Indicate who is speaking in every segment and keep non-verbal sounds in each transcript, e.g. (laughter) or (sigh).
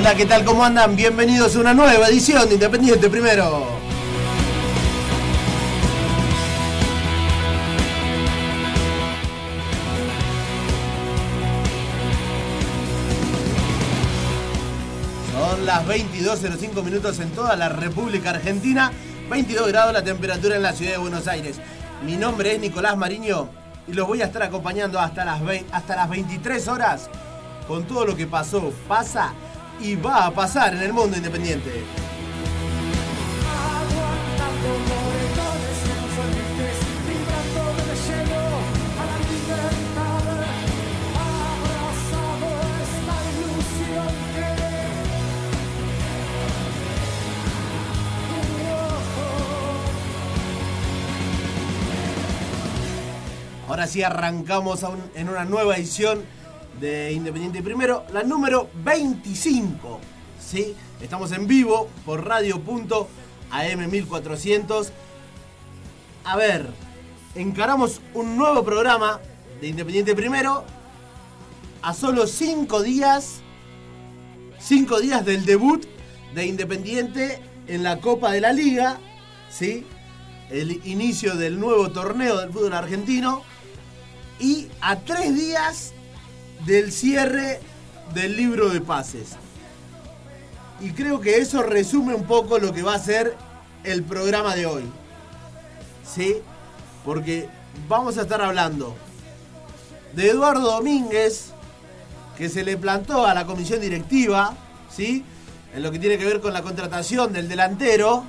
Speaker 1: Hola, ¿qué tal? ¿Cómo andan? Bienvenidos a una nueva edición de Independiente Primero. Son las 22.05 minutos en toda la República Argentina, 22 grados la temperatura en la ciudad de Buenos Aires. Mi nombre es Nicolás Mariño y los voy a estar acompañando hasta las, hasta las 23 horas con todo lo que pasó, pasa y va a pasar en el mundo independiente. Ahora sí arrancamos en una nueva edición de Independiente Primero, la número 25. ¿sí? Estamos en vivo por radio.am1400. A ver, encaramos un nuevo programa de Independiente Primero a solo 5 días, 5 días del debut de Independiente en la Copa de la Liga, ¿sí? el inicio del nuevo torneo del fútbol argentino y a 3 días del cierre del libro de pases. Y creo que eso resume un poco lo que va a ser el programa de hoy. ¿Sí? Porque vamos a estar hablando de Eduardo Domínguez, que se le plantó a la comisión directiva, ¿sí? En lo que tiene que ver con la contratación del delantero.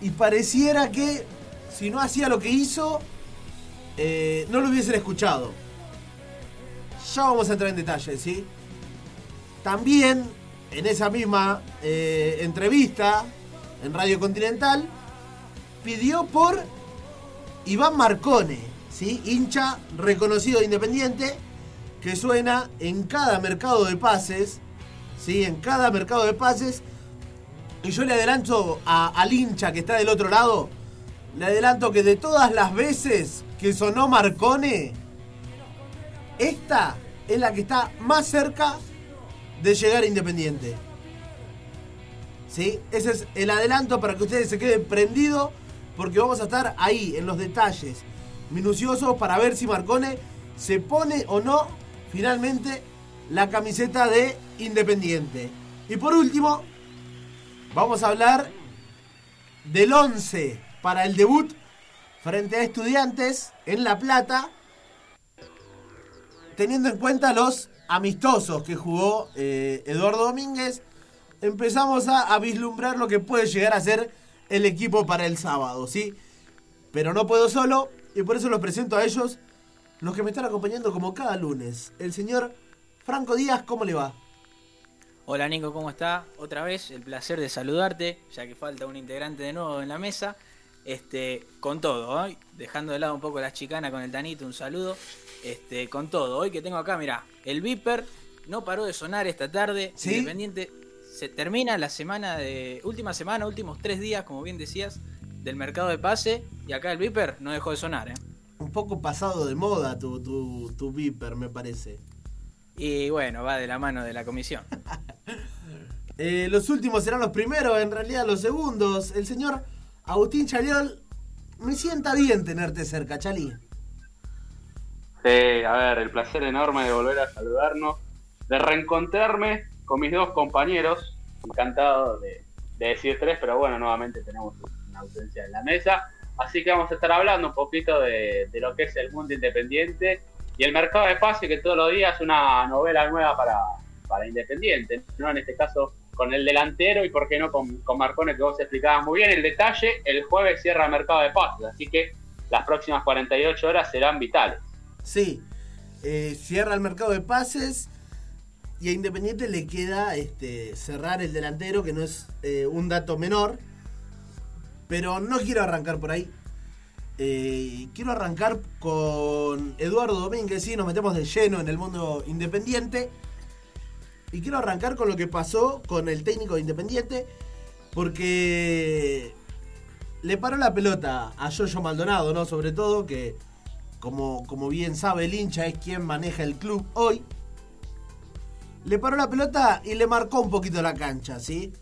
Speaker 1: Y pareciera que si no hacía lo que hizo, eh, no lo hubiesen escuchado. Ya vamos a entrar en detalle, ¿sí? También en esa misma eh, entrevista en Radio Continental pidió por Iván Marcone, ¿sí? hincha reconocido e independiente que suena en cada mercado de pases, ¿sí? en cada mercado de pases. Y yo le adelanto al hincha que está del otro lado, le adelanto que de todas las veces que sonó Marcone, esta es la que está más cerca de llegar a Independiente. ¿Sí? Ese es el adelanto para que ustedes se queden prendidos porque vamos a estar ahí en los detalles minuciosos para ver si Marcone se pone o no finalmente la camiseta de Independiente. Y por último, vamos a hablar del 11 para el debut frente a estudiantes en La Plata teniendo en cuenta los amistosos que jugó eh, Eduardo Domínguez, empezamos a, vislumbrar lo que puede llegar a ser el equipo para el sábado, ¿sí? Pero no puedo solo y por eso los presento a ellos, los que me están acompañando como cada lunes. El señor Franco Díaz, ¿cómo le va?
Speaker 2: Hola Nico, ¿cómo está? Otra vez, el placer de saludarte, ya que falta un integrante de nuevo en la mesa. Este, con todo, ¿eh? dejando de lado un poco la chicana con el Tanito, un saludo. Este, con todo, hoy que tengo acá, mira, el Viper no paró de sonar esta tarde. Independiente se termina la semana de. Última semana, últimos tres días, como bien decías, del mercado de pase. Y acá el Viper no dejó de sonar, ¿eh?
Speaker 1: Un poco pasado de moda tu, tu, Viper, me parece.
Speaker 2: Y bueno, va de la mano de la comisión. (laughs)
Speaker 1: Eh, los últimos serán los primeros, en realidad los segundos. El señor Agustín Chaliol, me sienta bien tenerte cerca, Chali.
Speaker 3: A ver, el placer enorme de volver a saludarnos, de reencontrarme con mis dos compañeros. Encantado de, decir tres, pero bueno, nuevamente tenemos una ausencia en la mesa. Así que vamos a estar hablando un poquito de, lo que es el mundo independiente y el mercado de pase, que todos los días es una novela nueva para, para Independiente. ¿no? En este caso, con el delantero y por qué no con, con Marcone, que vos explicabas muy bien el detalle. El jueves cierra el mercado de pases, así que las próximas 48 horas serán vitales.
Speaker 1: Sí, eh, cierra el mercado de pases y a Independiente le queda este, cerrar el delantero, que no es eh, un dato menor. Pero no quiero arrancar por ahí. Eh, quiero arrancar con Eduardo Domínguez, sí, nos metemos de lleno en el mundo independiente. Y quiero arrancar con lo que pasó con el técnico de Independiente, porque le paró la pelota a Jojo Maldonado, ¿no? Sobre todo, que como, como bien sabe el hincha, es quien maneja el club hoy. le paró la pelota y le marcó un poquito la cancha, ¿sí?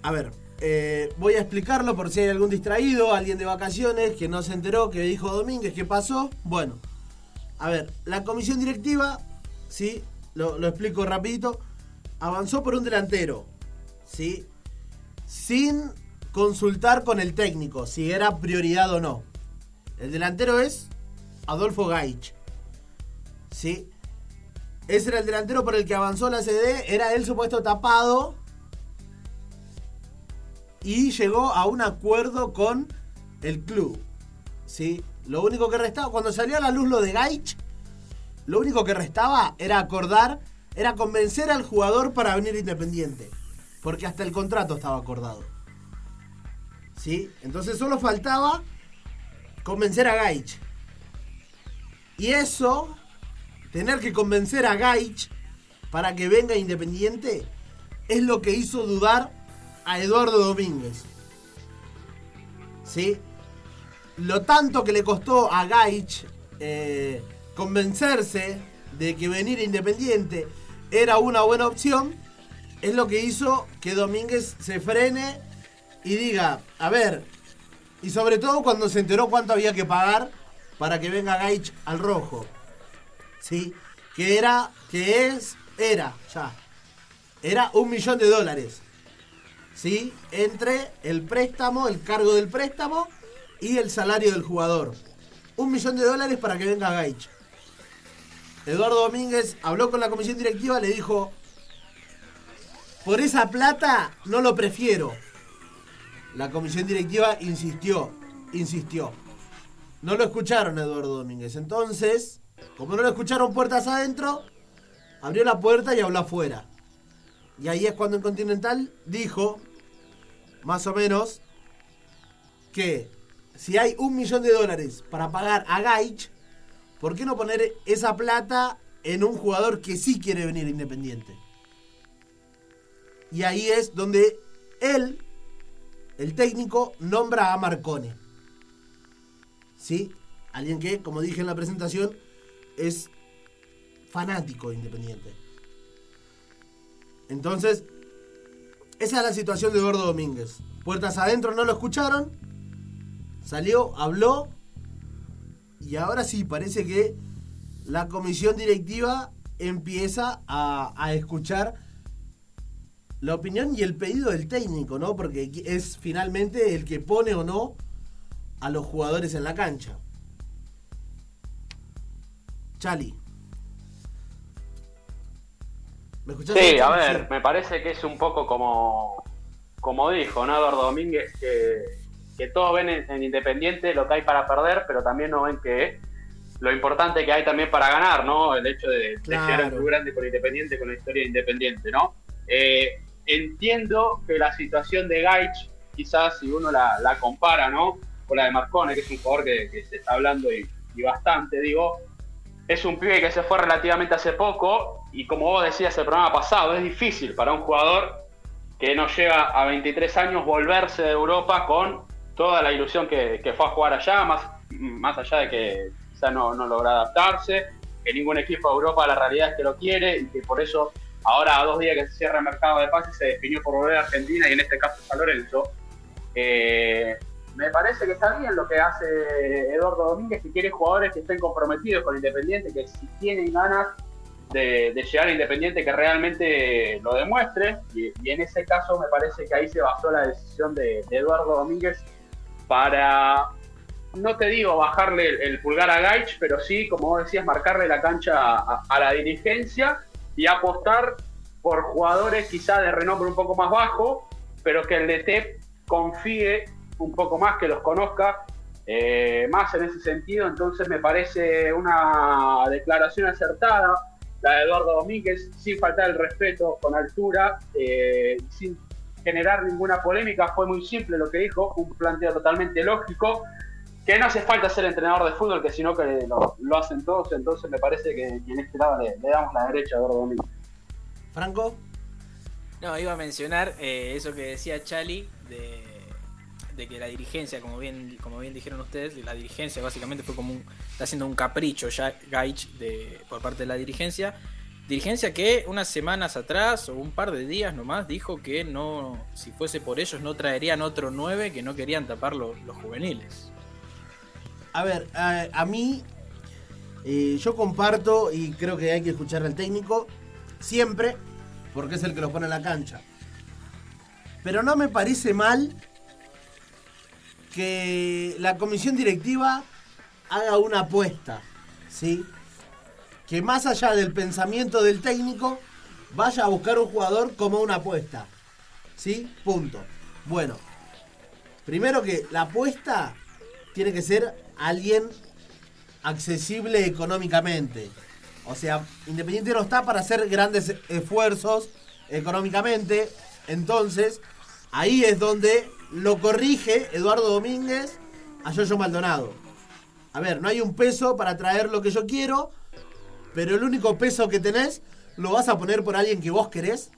Speaker 1: A ver, eh, voy a explicarlo por si hay algún distraído, alguien de vacaciones que no se enteró, que dijo Domínguez, ¿qué pasó? Bueno, a ver, la comisión directiva, ¿sí? Lo, lo explico rapidito, avanzó por un delantero, ¿sí? Sin consultar con el técnico si era prioridad o no. El delantero es Adolfo Gaich. ¿Sí? Ese era el delantero por el que avanzó la CD. Era él supuesto tapado. Y llegó a un acuerdo con el club. ¿Sí? Lo único que restaba, cuando salió a la luz lo de Gaich, lo único que restaba era acordar, era convencer al jugador para venir independiente. Porque hasta el contrato estaba acordado. ¿Sí? Entonces solo faltaba convencer a Gaich. Y eso, tener que convencer a Gaich para que venga Independiente, es lo que hizo dudar a Eduardo Domínguez. ¿Sí? Lo tanto que le costó a Gaich eh, convencerse de que venir Independiente era una buena opción, es lo que hizo que Domínguez se frene y diga, a ver, y sobre todo cuando se enteró cuánto había que pagar para que venga Gaich al rojo. ¿Sí? Que era, que es, era, ya. Era un millón de dólares. ¿Sí? Entre el préstamo, el cargo del préstamo y el salario del jugador. Un millón de dólares para que venga Gaich. Eduardo Domínguez habló con la comisión directiva, le dijo, por esa plata no lo prefiero. La comisión directiva insistió, insistió. No lo escucharon Eduardo Domínguez. Entonces, como no lo escucharon puertas adentro, abrió la puerta y habló afuera. Y ahí es cuando en Continental dijo, más o menos, que si hay un millón de dólares para pagar a Gaich, ¿por qué no poner esa plata en un jugador que sí quiere venir independiente? Y ahí es donde él el técnico nombra a Marcone. ¿Sí? Alguien que, como dije en la presentación, es fanático de Independiente. Entonces, esa es la situación de Eduardo Domínguez. Puertas adentro no lo escucharon. Salió, habló. Y ahora sí, parece que la comisión directiva empieza a, a escuchar la opinión y el pedido del técnico, ¿no? Porque es finalmente el que pone o no a los jugadores en la cancha. Chali.
Speaker 3: ¿Me escuchás? Sí, a ver, me parece que es un poco como, como dijo, ¿no? Eduardo Domínguez, que, que todos ven en, Independiente lo que hay para perder, pero también no ven que lo importante que hay también para ganar, ¿no? El hecho de, ser un grande con Independiente, con la historia de Independiente, ¿no? Eh, entiendo que la situación de Gaich, quizás si uno la, compara, ¿no? Con la de Marcone, que es un jugador que, se está hablando y, bastante, digo, es un pibe que se fue relativamente hace poco y como vos decías el programa pasado, es difícil para un jugador que no llega a 23 años volverse de Europa con toda la ilusión que, fue a jugar allá, más, más allá de que quizá no, no logra adaptarse, que ningún equipo de Europa la realidad es que lo quiere y que por eso Ahora, a dos días que se cierra el mercado de pases, se definió por volver a Argentina y en este caso San Lorenzo. Eh, me parece que está bien lo que hace Eduardo Domínguez, que quiere jugadores que estén comprometidos con Independiente, que si tienen ganas de, llegar a Independiente, que realmente lo demuestre. Y, en ese caso me parece que ahí se basó la decisión de, Eduardo Domínguez para, no te digo bajarle el, pulgar a Gaich, pero sí, como vos decías, marcarle la cancha a la dirigencia y apostar por jugadores quizá de renombre un poco más bajo, pero que el DT confíe un poco más, que los conozca eh, más en ese sentido. Entonces me parece una declaración acertada la de Eduardo Domínguez, sin faltar el respeto, con altura, eh, sin generar ninguna polémica. Fue muy simple lo que dijo, un planteo totalmente lógico que no hace falta ser entrenador de fútbol, que sino que lo, hacen todos, entonces me parece que, en este lado le, damos la derecha a Eduardo Domínguez.
Speaker 1: Franco.
Speaker 2: No, iba a mencionar eh, eso que decía Chali de, que la dirigencia, como bien, como bien dijeron ustedes, la dirigencia básicamente fue como un, está haciendo un capricho ya Gaich de, por parte de la dirigencia. Dirigencia que unas semanas atrás o un par de días nomás dijo que no, si fuese por ellos, no traerían otro 9 que no querían tapar los juveniles.
Speaker 1: A ver, a, mí, eh, yo comparto y creo que hay que escuchar al técnico siempre, porque es el que lo pone en la cancha. Pero no me parece mal que la comisión directiva haga una apuesta, ¿sí? que más allá del pensamiento del técnico, vaya a buscar un jugador como una apuesta. ¿Sí? Punto. Bueno, primero que la apuesta tiene que ser alguien accesible económicamente. O sea, Independiente no está para hacer grandes esfuerzos económicamente. Entonces, ahí es donde lo corrige Eduardo Domínguez a Yoyo Maldonado. A ver, no hay un peso para traer lo que yo quiero pero el único peso que tenés lo vas a poner por alguien que vos querés.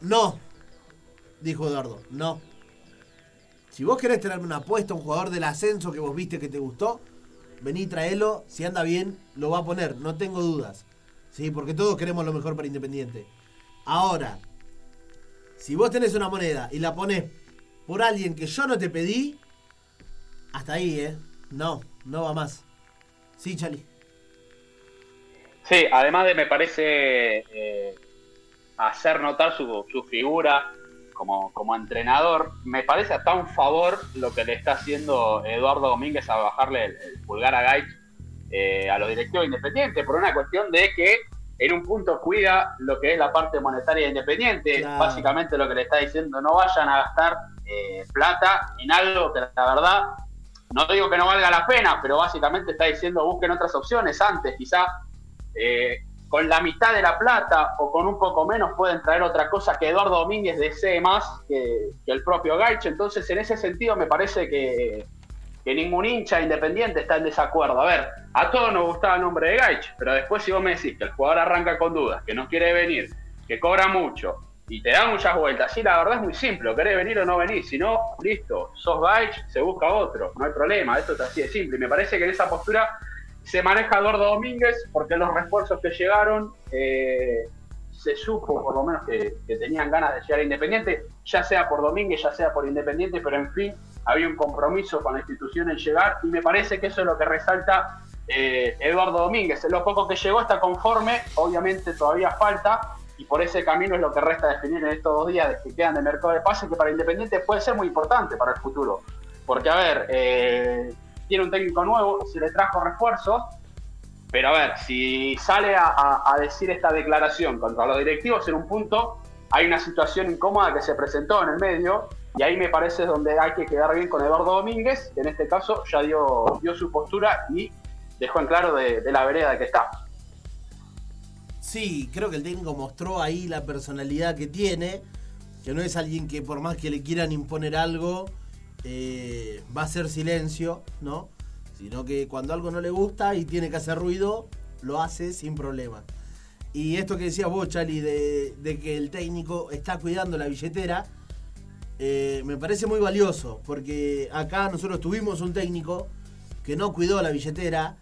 Speaker 1: No, dijo Eduardo, no. Si vos querés tener una apuesta, un jugador del ascenso que vos viste que te gustó, vení, traelo. Si anda bien, lo va a poner, no tengo dudas. Sí, porque todos queremos lo mejor para Independiente. Ahora, si vos tenés una moneda y la ponés por alguien que yo no te pedí, hasta ahí, ¿eh? No, no va más. Sí, Chali.
Speaker 3: Sí, además de me parece eh, hacer notar su, su figura como, como, entrenador, me parece hasta un favor lo que le está haciendo Eduardo Domínguez a bajarle el, pulgar a Gaich eh, a los directivos independientes, por una cuestión de que en un punto cuida lo que es la parte monetaria independiente. Básicamente lo que le está diciendo, no vayan a gastar eh, plata en algo que la verdad, no digo que no valga la pena, pero básicamente está diciendo busquen otras opciones antes, quizá eh, con la mitad de la plata o con un poco menos pueden traer otra cosa que Eduardo Domínguez desee más que, el propio Gaich. Entonces, en ese sentido, me parece que, ningún hincha independiente está en desacuerdo. A ver, a todos nos gustaba el nombre de Gaich, pero después, si vos me decís que el jugador arranca con dudas, que no quiere venir, que cobra mucho y te da muchas vueltas, sí, la verdad es muy simple: querés venir o no venir. Si no, listo, sos Gaich, se busca otro, no hay problema. Esto es así de simple. Y me parece que en esa postura se maneja Eduardo Domínguez porque los refuerzos que llegaron eh, se supo por lo menos que, tenían ganas de llegar a Independiente, ya sea por Domínguez, ya sea por Independiente, pero en fin, había un compromiso con la institución en llegar y me parece que eso es lo que resalta eh, Eduardo Domínguez. Lo poco que llegó está conforme, obviamente todavía falta y por ese camino es lo que resta definir en estos dos días que quedan de mercado de pase que para Independiente puede ser muy importante para el futuro. Porque, a ver, eh, tiene un técnico nuevo, se le trajo refuerzos, pero a ver, si sale a, decir esta declaración contra los directivos en un punto, hay una situación incómoda que se presentó en el medio y ahí me parece donde hay que quedar bien con Eduardo Domínguez, que en este caso ya dio, dio su postura y dejó en claro de, de la vereda que está.
Speaker 1: Sí, creo que el técnico mostró ahí la personalidad que tiene, que no es alguien que por más que le quieran imponer algo, eh, va a ser silencio, ¿no? Sino que cuando algo no le gusta y tiene que hacer ruido, lo hace sin problema. Y esto que decía vos, Chali, de, que el técnico está cuidando la billetera, eh, me parece muy valioso, porque acá nosotros tuvimos un técnico que no cuidó la billetera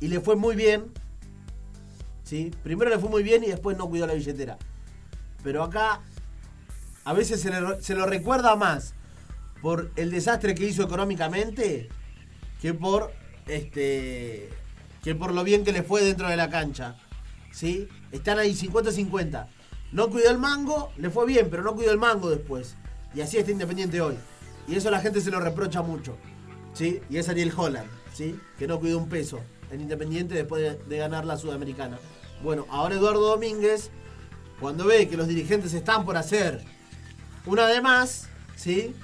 Speaker 1: y le fue muy bien. Primero le fue muy bien y después no cuidó la billetera. Pero acá a veces se lo recuerda más por el desastre que hizo económicamente que por este que por lo bien que le fue dentro de la cancha. ¿Sí? Están ahí 50-50. No cuidó el mango, le fue bien, pero no cuidó el mango después. Y así está Independiente hoy. Y eso la gente se lo reprocha mucho. ¿Sí? Y es Ariel Holland, ¿sí? Que no cuidó un peso en Independiente después de, de ganar la Sudamericana. Bueno, ahora Eduardo Domínguez, cuando ve que los dirigentes están por hacer una de más, ¿sí?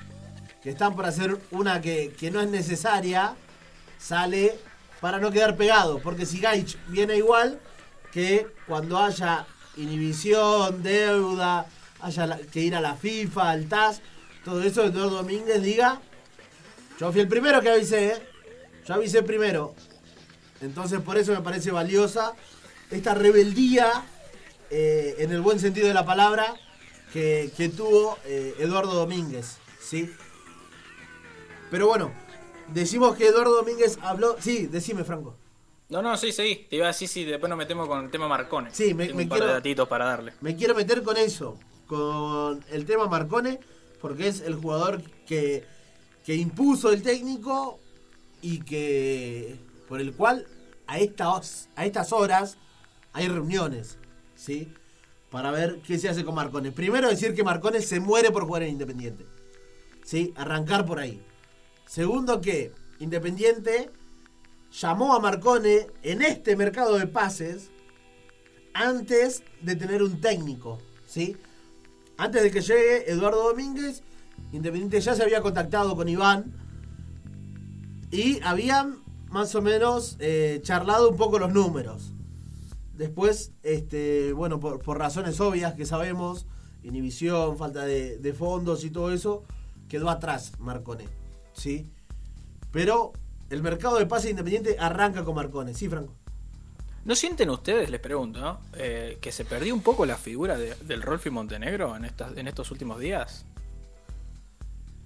Speaker 1: que están por hacer una que, no es necesaria, sale para no quedar pegado. Porque si Gaich viene igual que cuando haya inhibición, deuda, haya que ir a la FIFA, al TAS, todo eso, Eduardo Domínguez diga, yo fui el primero que avisé, ¿eh? yo avisé primero. Entonces por eso me parece valiosa esta rebeldía, eh, en el buen sentido de la palabra, que, tuvo eh, Eduardo Domínguez. ¿sí?
Speaker 2: Pero bueno, decimos que Eduardo Domínguez habló. Sí, decime, Franco. No, no, sí, sí. Te iba a decir si después nos metemos con el tema Marcone.
Speaker 1: Sí, me-
Speaker 2: Tengo
Speaker 1: me
Speaker 2: un par
Speaker 1: quiero-
Speaker 2: de datitos para darle.
Speaker 1: Me quiero meter con eso, con el tema Marcone, porque es el jugador que, que impuso el técnico y que por el cual a estas, a estas horas hay reuniones, ¿sí? Para ver qué se hace con Marcone. Primero decir que Marcone se muere por jugar en Independiente, ¿sí? Arrancar por ahí. Segundo que Independiente llamó a Marcone en este mercado de pases antes de tener un técnico, ¿sí? Antes de que llegue Eduardo Domínguez, Independiente ya se había contactado con Iván y habían más o menos eh, charlado un poco los números. Después, este, bueno, por, por razones obvias que sabemos, inhibición, falta de, de fondos y todo eso, quedó atrás Marcone, ¿sí? Pero el mercado de pase independiente arranca con Marcone, ¿sí, Franco?
Speaker 2: ¿No sienten ustedes, les pregunto, ¿no? Eh, que se perdió un poco la figura de- del Rolfi Montenegro en, estas, en estos últimos días?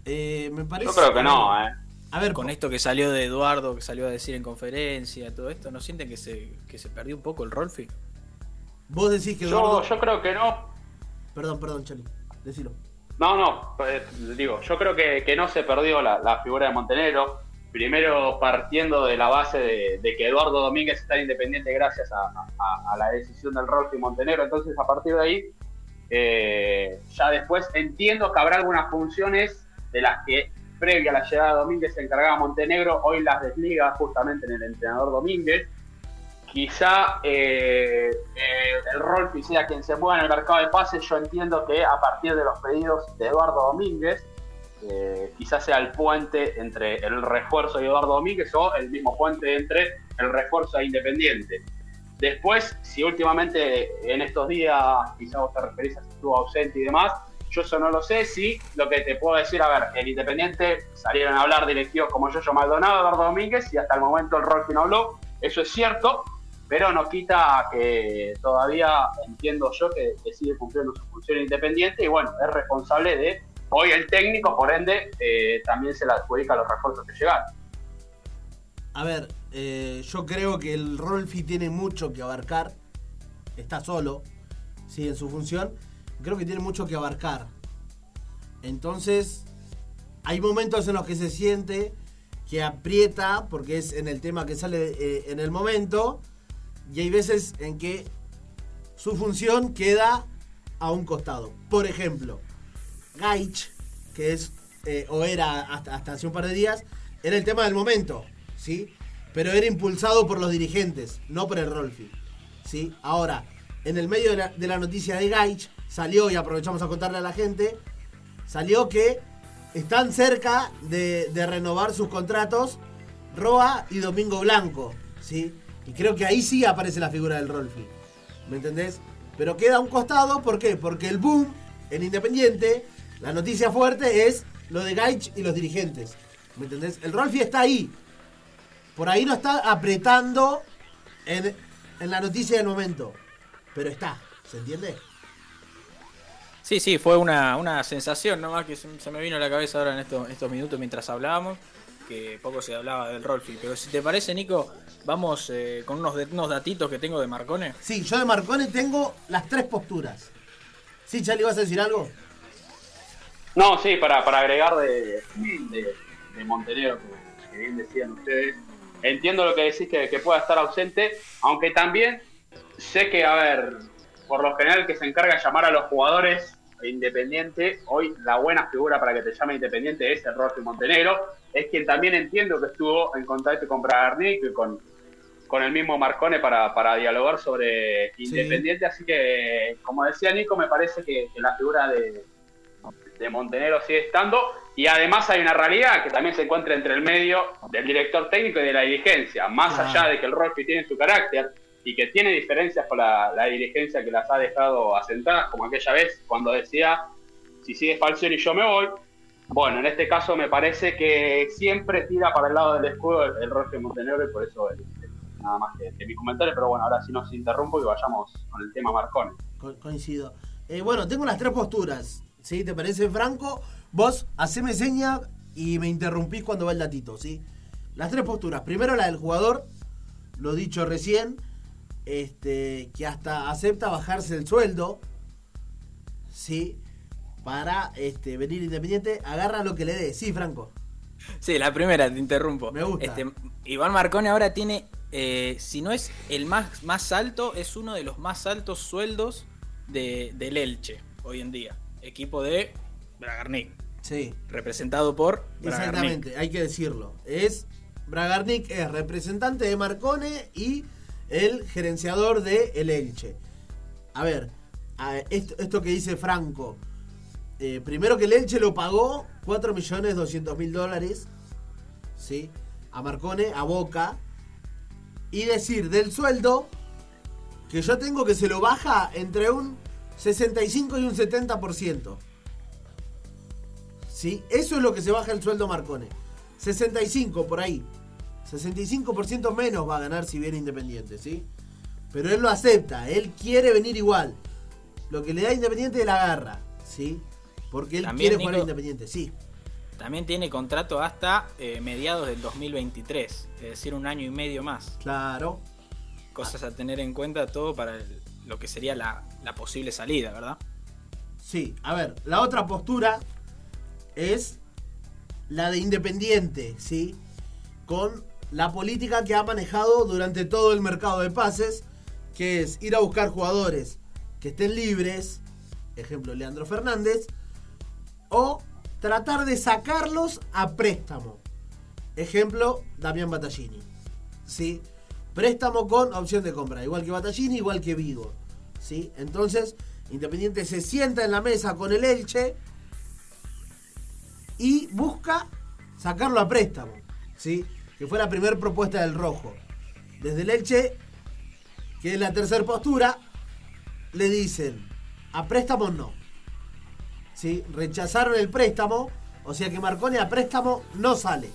Speaker 1: Eh, me parece
Speaker 3: Yo creo que no, ¿eh?
Speaker 1: A ver,
Speaker 2: Con esto que salió de Eduardo, que salió a decir en conferencia, todo esto, ¿no sienten que se, que se perdió un poco el Rolfi?
Speaker 1: vos decís que
Speaker 3: Yo,
Speaker 1: Eduardo...
Speaker 3: yo creo que no.
Speaker 1: Perdón, perdón, Chali, decilo.
Speaker 3: No, no, eh, digo, yo creo que, que no se perdió la, la figura de Montenegro. Primero partiendo de la base de, de que Eduardo Domínguez está independiente gracias a, a- a la decisión del Rolfi Montenegro. Entonces, a partir de ahí, eh, ya después entiendo que habrá algunas funciones de las que previa a la llegada de Domínguez se encargaba Montenegro, hoy las desliga justamente en el entrenador Domínguez. Quizá eh, eh, el Rolfi sea quien se mueva en el mercado de pases. Yo entiendo que a partir de los pedidos de Eduardo Domínguez, eh, quizás sea el puente entre el refuerzo de Eduardo Domínguez o el mismo puente entre el refuerzo e Independiente. Después, si últimamente en estos días, quizás vos te referís a si estuvo ausente y demás, yo eso no lo sé. Sí, lo que te puedo decir, a ver, el Independiente salieron a hablar directivos como Yoyo Maldonado, Eduardo Domínguez, y hasta el momento el Rolfi no habló. Eso es cierto, pero no quita que todavía entiendo yo que, sigue cumpliendo su función independiente y bueno, es responsable de hoy el técnico, por ende, eh, también se le adjudica los refuerzos que llegaron.
Speaker 1: A ver, eh, yo creo que el Rolfi tiene mucho que abarcar. Está solo, sí, en su función. Creo que tiene mucho que abarcar. Entonces, hay momentos en los que se siente que aprieta, porque es en el tema que sale eh, en el momento. Y hay veces en que su función queda a un costado. Por ejemplo, Gaich, que es, eh, o era hasta, hasta hace un par de días, era el tema del momento, ¿sí? Pero era impulsado por los dirigentes, no por el Rolfi, ¿sí? Ahora, en el medio de la, de la noticia de Gaich, salió, y aprovechamos a contarle a la gente, salió que están cerca de, de renovar sus contratos Roa y Domingo Blanco, ¿sí? Y creo que ahí sí aparece la figura del Rolfi, ¿me entendés? Pero queda a un costado, ¿por qué? Porque el boom en Independiente, la noticia fuerte es lo de Gaich y los dirigentes, ¿me entendés? El Rolfi está ahí, por ahí no está apretando en, en la noticia del momento, pero está, ¿se entiende?
Speaker 2: Sí, sí, fue una, una sensación nomás que se, se me vino a la cabeza ahora en estos, estos minutos mientras hablábamos, que poco se hablaba del Rolfi. Pero si te parece, Nico, vamos eh, con unos, de- unos datitos que tengo de Marcone.
Speaker 1: Sí, yo de Marcone tengo las tres posturas. ¿Sí, Charlie, vas a decir algo?
Speaker 3: No, sí, para, para agregar de, de, de Montenegro, que, que bien decían ustedes, entiendo lo que decís que, que pueda estar ausente, aunque también sé que, a ver, por lo general que se encarga de llamar a los jugadores Independiente, hoy la buena figura para que te llame Independiente es el Rolfi Montenegro, es quien también entiendo que estuvo en contacto con Bragarnik y con, con el mismo Marcone para, para dialogar sobre Independiente, así que, como decía Nico, me parece que, que la figura de, de Montenegro sigue estando y además hay una realidad que también se encuentra entre el medio del director técnico y de la dirigencia, más allá de que el Rolfi tiene su carácter y que tiene diferencias con la, la dirigencia que las ha dejado asentadas, como aquella vez cuando decía, si sigue Falcioni yo me voy. Bueno, en este caso me parece que siempre tira para el lado del escudo el, el Rolfi Montenegro y por eso el- nada más que, que mi comentario, pero bueno, ahora sí nos interrumpo y vayamos con el tema Marconi.
Speaker 1: Co- coincido. Eh, bueno, tengo las tres posturas. ¿Sí? ¿Te parece, Franco? Vos haceme seña y me interrumpís cuando va el datito, ¿sí? Las tres posturas. Primero la del jugador, lo dicho recién, este, que hasta acepta bajarse el sueldo, ¿sí? Para este, venir independiente, agarra lo que le dé. Sí, Franco.
Speaker 2: Sí, la primera, te interrumpo.
Speaker 1: Me gusta.
Speaker 2: Este, Iván Marcone ahora tiene, eh, si no es el más, más alto, es uno de los más altos sueldos de, del Elche hoy en día. Equipo de Bragarnik.
Speaker 1: Sí.
Speaker 2: Representado por Bragarnik.
Speaker 1: Exactamente, hay que decirlo. Es Bragarnik es representante de Marcone y el gerenciador de El Elche. A ver, esto, esto que dice Franco. eh, primero que el Elche lo pagó 4.200.000 dólares. ¿Sí? A Marcone, a Boca. Y decir del sueldo que yo tengo que se lo baja entre un 65 y un 70%. ¿Sí? Eso es lo que se baja el sueldo Marcone. 65 por ahí. 65% menos va a ganar si viene Independiente, ¿sí? Pero él lo acepta, él quiere venir igual. Lo que le da Independiente la agarra, ¿sí? Porque él
Speaker 2: También,
Speaker 1: quiere jugar a Independiente, sí.
Speaker 2: También tiene contrato hasta eh, mediados del 2023, es decir, un año y medio más.
Speaker 1: Claro.
Speaker 2: Cosas a tener en cuenta todo para el- lo que sería la, la posible salida, ¿verdad?
Speaker 1: Sí, a ver, la otra postura es la de Independiente, ¿sí? Con la política que ha manejado durante todo el mercado de pases, que es ir a buscar jugadores que estén libres, ejemplo Leandro Fernández, o tratar de sacarlos a préstamo, ejemplo Damián Battaglini, ¿sí? Préstamo con opción de compra, igual que Battaglini, igual que Vigo, ¿sí? Entonces, Independiente se sienta en la mesa con el Elche y busca sacarlo a préstamo, ¿sí? Que fue la primera propuesta del Rojo. Desde el Elche, que es la tercera postura, le dicen, a préstamo no. ¿Sí? Rechazaron el préstamo, o sea que Marconi a préstamo no sale.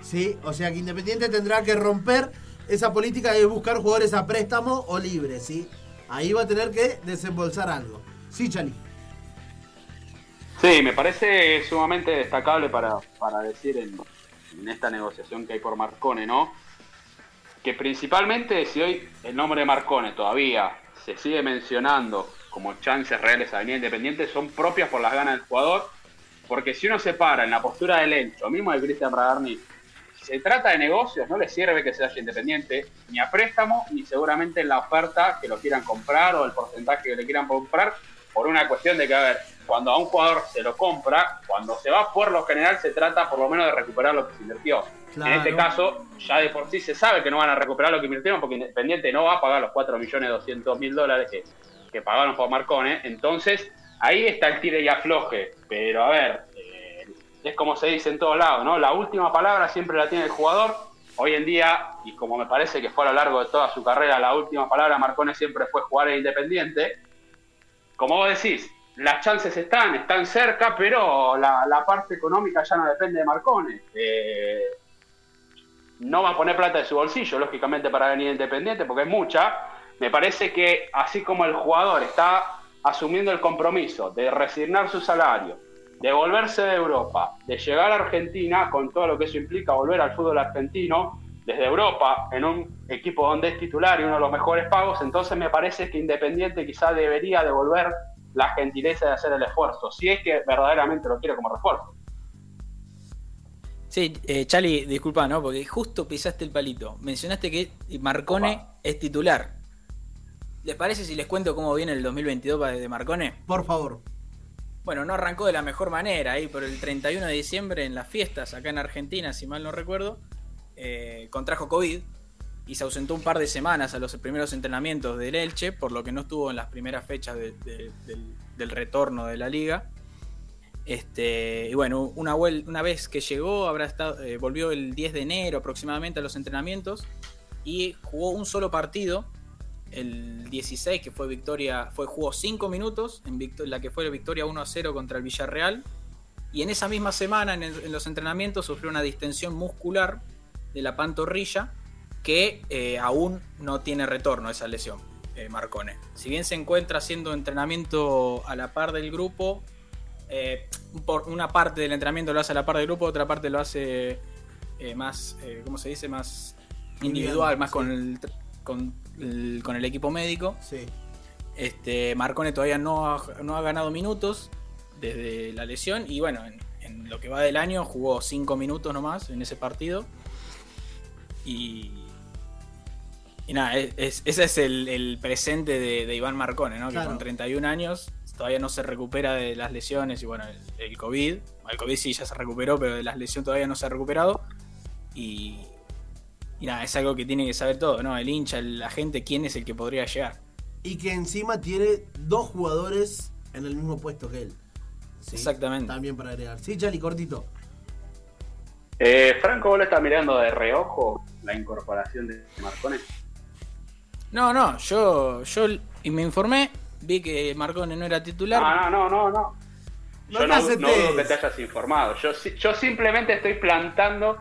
Speaker 1: ¿Sí? O sea que Independiente tendrá que romper esa política de buscar jugadores a préstamo o libres, ¿sí? Ahí va a tener que desembolsar algo. Sí, Chali.
Speaker 3: Sí, me parece sumamente destacable para, para decir en, en esta negociación que hay por Marcone, ¿no? Que principalmente si hoy el nombre de Marcone todavía se sigue mencionando como chances reales a venir independiente, son propias por las ganas del jugador, porque si uno se para en la postura del Encho, mismo de Cristian Bragarni, se trata de negocios, no le sirve que se haya independiente, ni a préstamo, ni seguramente en la oferta que lo quieran comprar o el porcentaje que le quieran comprar, por una cuestión de que, a ver, cuando a un jugador se lo compra, cuando se va por lo general se trata por lo menos de recuperar lo que se invirtió.
Speaker 1: Claro.
Speaker 3: En este caso, ya de por sí se sabe que no van a recuperar lo que invirtieron porque Independiente no va a pagar los 4.200.000 dólares que, que pagaron por Marcone. Entonces, ahí está el tire y afloje. Pero a ver, eh, es como se dice en todos lados, ¿no? La última palabra siempre la tiene el jugador. Hoy en día, y como me parece que fue a lo largo de toda su carrera, la última palabra Marcone siempre fue jugar en Independiente. Como vos decís, las chances están, están cerca, pero la, la parte económica ya no depende de Marcone. Eh, no va a poner plata de su bolsillo, lógicamente, para venir independiente, porque es mucha. Me parece que así como el jugador está asumiendo el compromiso de resignar su salario, de volverse de Europa, de llegar a Argentina, con todo lo que eso implica, volver al fútbol argentino, desde Europa, en un equipo donde es titular y uno de los mejores pagos, entonces me parece que Independiente quizá debería devolver la gentileza de hacer el esfuerzo, si es que verdaderamente lo quiere como refuerzo.
Speaker 2: Sí, eh, Chali, disculpa, ¿no? Porque justo pisaste el palito. Mencionaste que Marcone
Speaker 3: Opa.
Speaker 2: es titular. ¿Les parece si les cuento cómo viene el 2022 pa- de Marcone?
Speaker 1: Por favor.
Speaker 2: Bueno, no arrancó de la mejor manera ahí por el 31 de diciembre en las fiestas acá en Argentina, si mal no recuerdo. eh, contrajo COVID y se ausentó un par de semanas a los primeros entrenamientos del Elche, por lo que no estuvo en las primeras fechas de- de- del, del retorno de la liga. Este, y bueno, una, una vez que llegó, habrá estado, eh, volvió el 10 de enero aproximadamente a los entrenamientos y jugó un solo partido, el 16, que fue victoria, fue jugó 5 minutos, en la que fue la victoria 1 a 0 contra el Villarreal. Y en esa misma semana, en los entrenamientos, sufrió una distensión muscular de la pantorrilla que eh, aún no tiene retorno esa lesión, eh, Marcone. Si bien se encuentra haciendo entrenamiento a la par del grupo, eh, por una parte del entrenamiento lo hace a la par del grupo, otra parte lo hace más, ¿cómo se dice? Más individual, más con el, con, el, con el equipo médico.
Speaker 1: Sí.
Speaker 2: Este, Marcone todavía no ha, no ha ganado minutos desde la lesión y bueno, en, en lo que va del año jugó 5 minutos nomás en ese partido. Y, y nada, es- es- ese es el, el presente de, de Iván Marcone, ¿no?
Speaker 1: Claro.
Speaker 2: que con 31 años todavía no se recupera de las lesiones y bueno, el, el COVID. El COVID sí ya se recuperó, pero de las lesiones todavía no se ha recuperado. Y, y nada, es algo que tiene que saber todo, ¿no? El hincha, el- la gente, quién es el que podría llegar.
Speaker 1: Y que encima tiene dos jugadores en el mismo puesto que él. Sí,
Speaker 2: Exactamente.
Speaker 1: También para agregar. Sí, Chali, cortito.
Speaker 3: Eh, Franco, ¿vos lo estás mirando de reojo la incorporación de Marcone?
Speaker 2: No, no, yo, yo y me informé, vi que Marcone no era titular.
Speaker 3: No, no, no, no, no.
Speaker 1: No
Speaker 3: Yo no, no dudo que te hayas informado. Yo, yo simplemente estoy plantando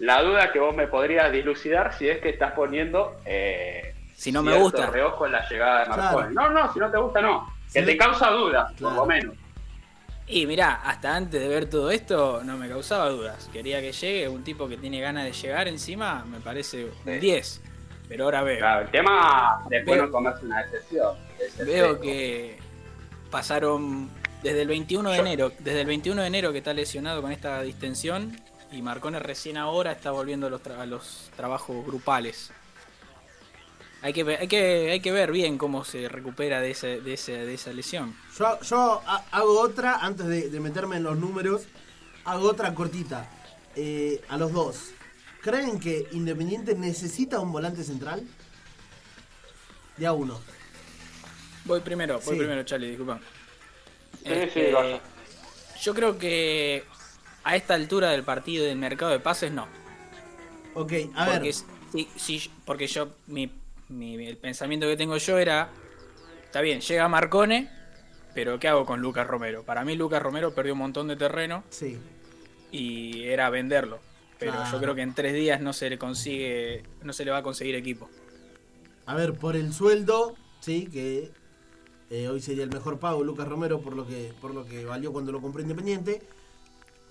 Speaker 3: la duda que vos me podrías dilucidar si es que estás poniendo eh,
Speaker 2: Si no me gusta.
Speaker 3: reojo en la llegada de Marcone.
Speaker 1: Claro.
Speaker 3: No, no, si no te gusta, no. Que
Speaker 1: Sí.
Speaker 3: te causa dudas, por
Speaker 1: Claro.
Speaker 3: lo menos.
Speaker 2: Y mirá, hasta antes de ver todo esto no me causaba dudas. Quería que llegue un tipo que tiene ganas de llegar encima, me parece un
Speaker 3: Sí.
Speaker 2: 10. Pero ahora veo,
Speaker 3: Claro, el tema después
Speaker 2: Veo-
Speaker 3: no comerse una decepción.
Speaker 2: Veo que pasaron desde el 21 de
Speaker 3: Yo-
Speaker 2: enero, desde el 21 de enero que está lesionado con esta distensión y Marcone recién ahora está volviendo a los, tra- a los trabajos grupales. Hay que, ver, hay, que, hay que ver bien cómo se recupera de, ese, de, ese, de esa lesión.
Speaker 1: Yo, yo ha- hago otra, antes de, de meterme en los números, hago otra cortita. Eh, a los dos. ¿Creen que Independiente necesita un volante central? De a uno.
Speaker 2: Voy primero, voy
Speaker 1: Sí.
Speaker 2: primero, Charlie, disculpa.
Speaker 3: Sí,
Speaker 2: Este,
Speaker 3: sí, vaya.
Speaker 2: yo creo que a esta altura del partido y del mercado de pases no.
Speaker 1: Ok, a
Speaker 2: porque
Speaker 1: ver.
Speaker 2: porque yo, mi, mi- el pensamiento que tengo yo era, está bien, llega Marcone, pero ¿qué hago con Lucas Romero? Para mí Lucas Romero perdió un montón de terreno
Speaker 1: Sí.
Speaker 2: y era venderlo. Pero yo creo que en tres días no se le consigue, no se le va a conseguir equipo.
Speaker 1: A ver, por el sueldo, sí, que eh, hoy sería el mejor pago Lucas Romero por lo que por lo que valió cuando lo compró Independiente.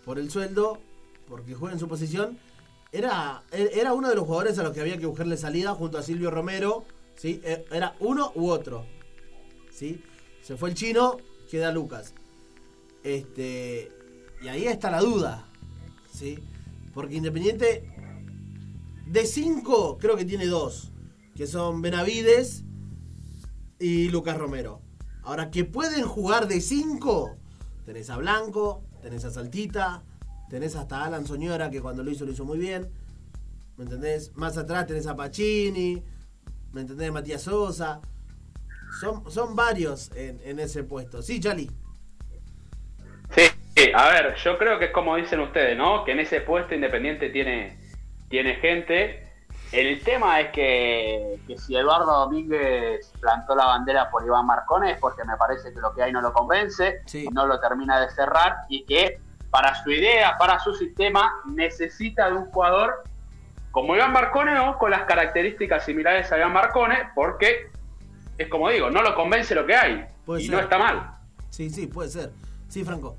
Speaker 1: Por el sueldo, porque juega en su posición, era, er- era uno de los jugadores a los que había que buscarle salida junto a Silvio Romero, ¿sí? Eh, Era uno u otro. ¿Sí? Se fue el chino, queda Lucas. Este, y ahí está la duda, ¿sí? Porque Independiente de cinco, creo que tiene dos. Que son Benavides y Lucas Romero. Ahora, que pueden jugar de cinco, tenés a Blanco, tenés a Saltita, tenés hasta Alan Soñora, que cuando lo hizo lo hizo muy bien. ¿Me entendés? Más atrás tenés a Pacini, ¿me entendés? Matías Sosa. Son, son varios en, en ese puesto. Sí, Chali.
Speaker 3: Sí, sí, a ver, yo creo que es como dicen ustedes, ¿no? Que en ese puesto Independiente tiene, tiene gente. El tema es que, que si Eduardo Domínguez plantó la bandera por Iván Marcone es porque me parece que lo que hay no lo convence,
Speaker 1: Sí.
Speaker 3: no lo termina de cerrar y que para su idea, para su sistema, necesita de un jugador como Iván Marcone o con las características similares a Iván Marcone, porque es como digo, no lo convence lo que hay
Speaker 1: Puede
Speaker 3: y
Speaker 1: ser.
Speaker 3: no está mal.
Speaker 1: Sí, sí, puede ser. Sí, Franco.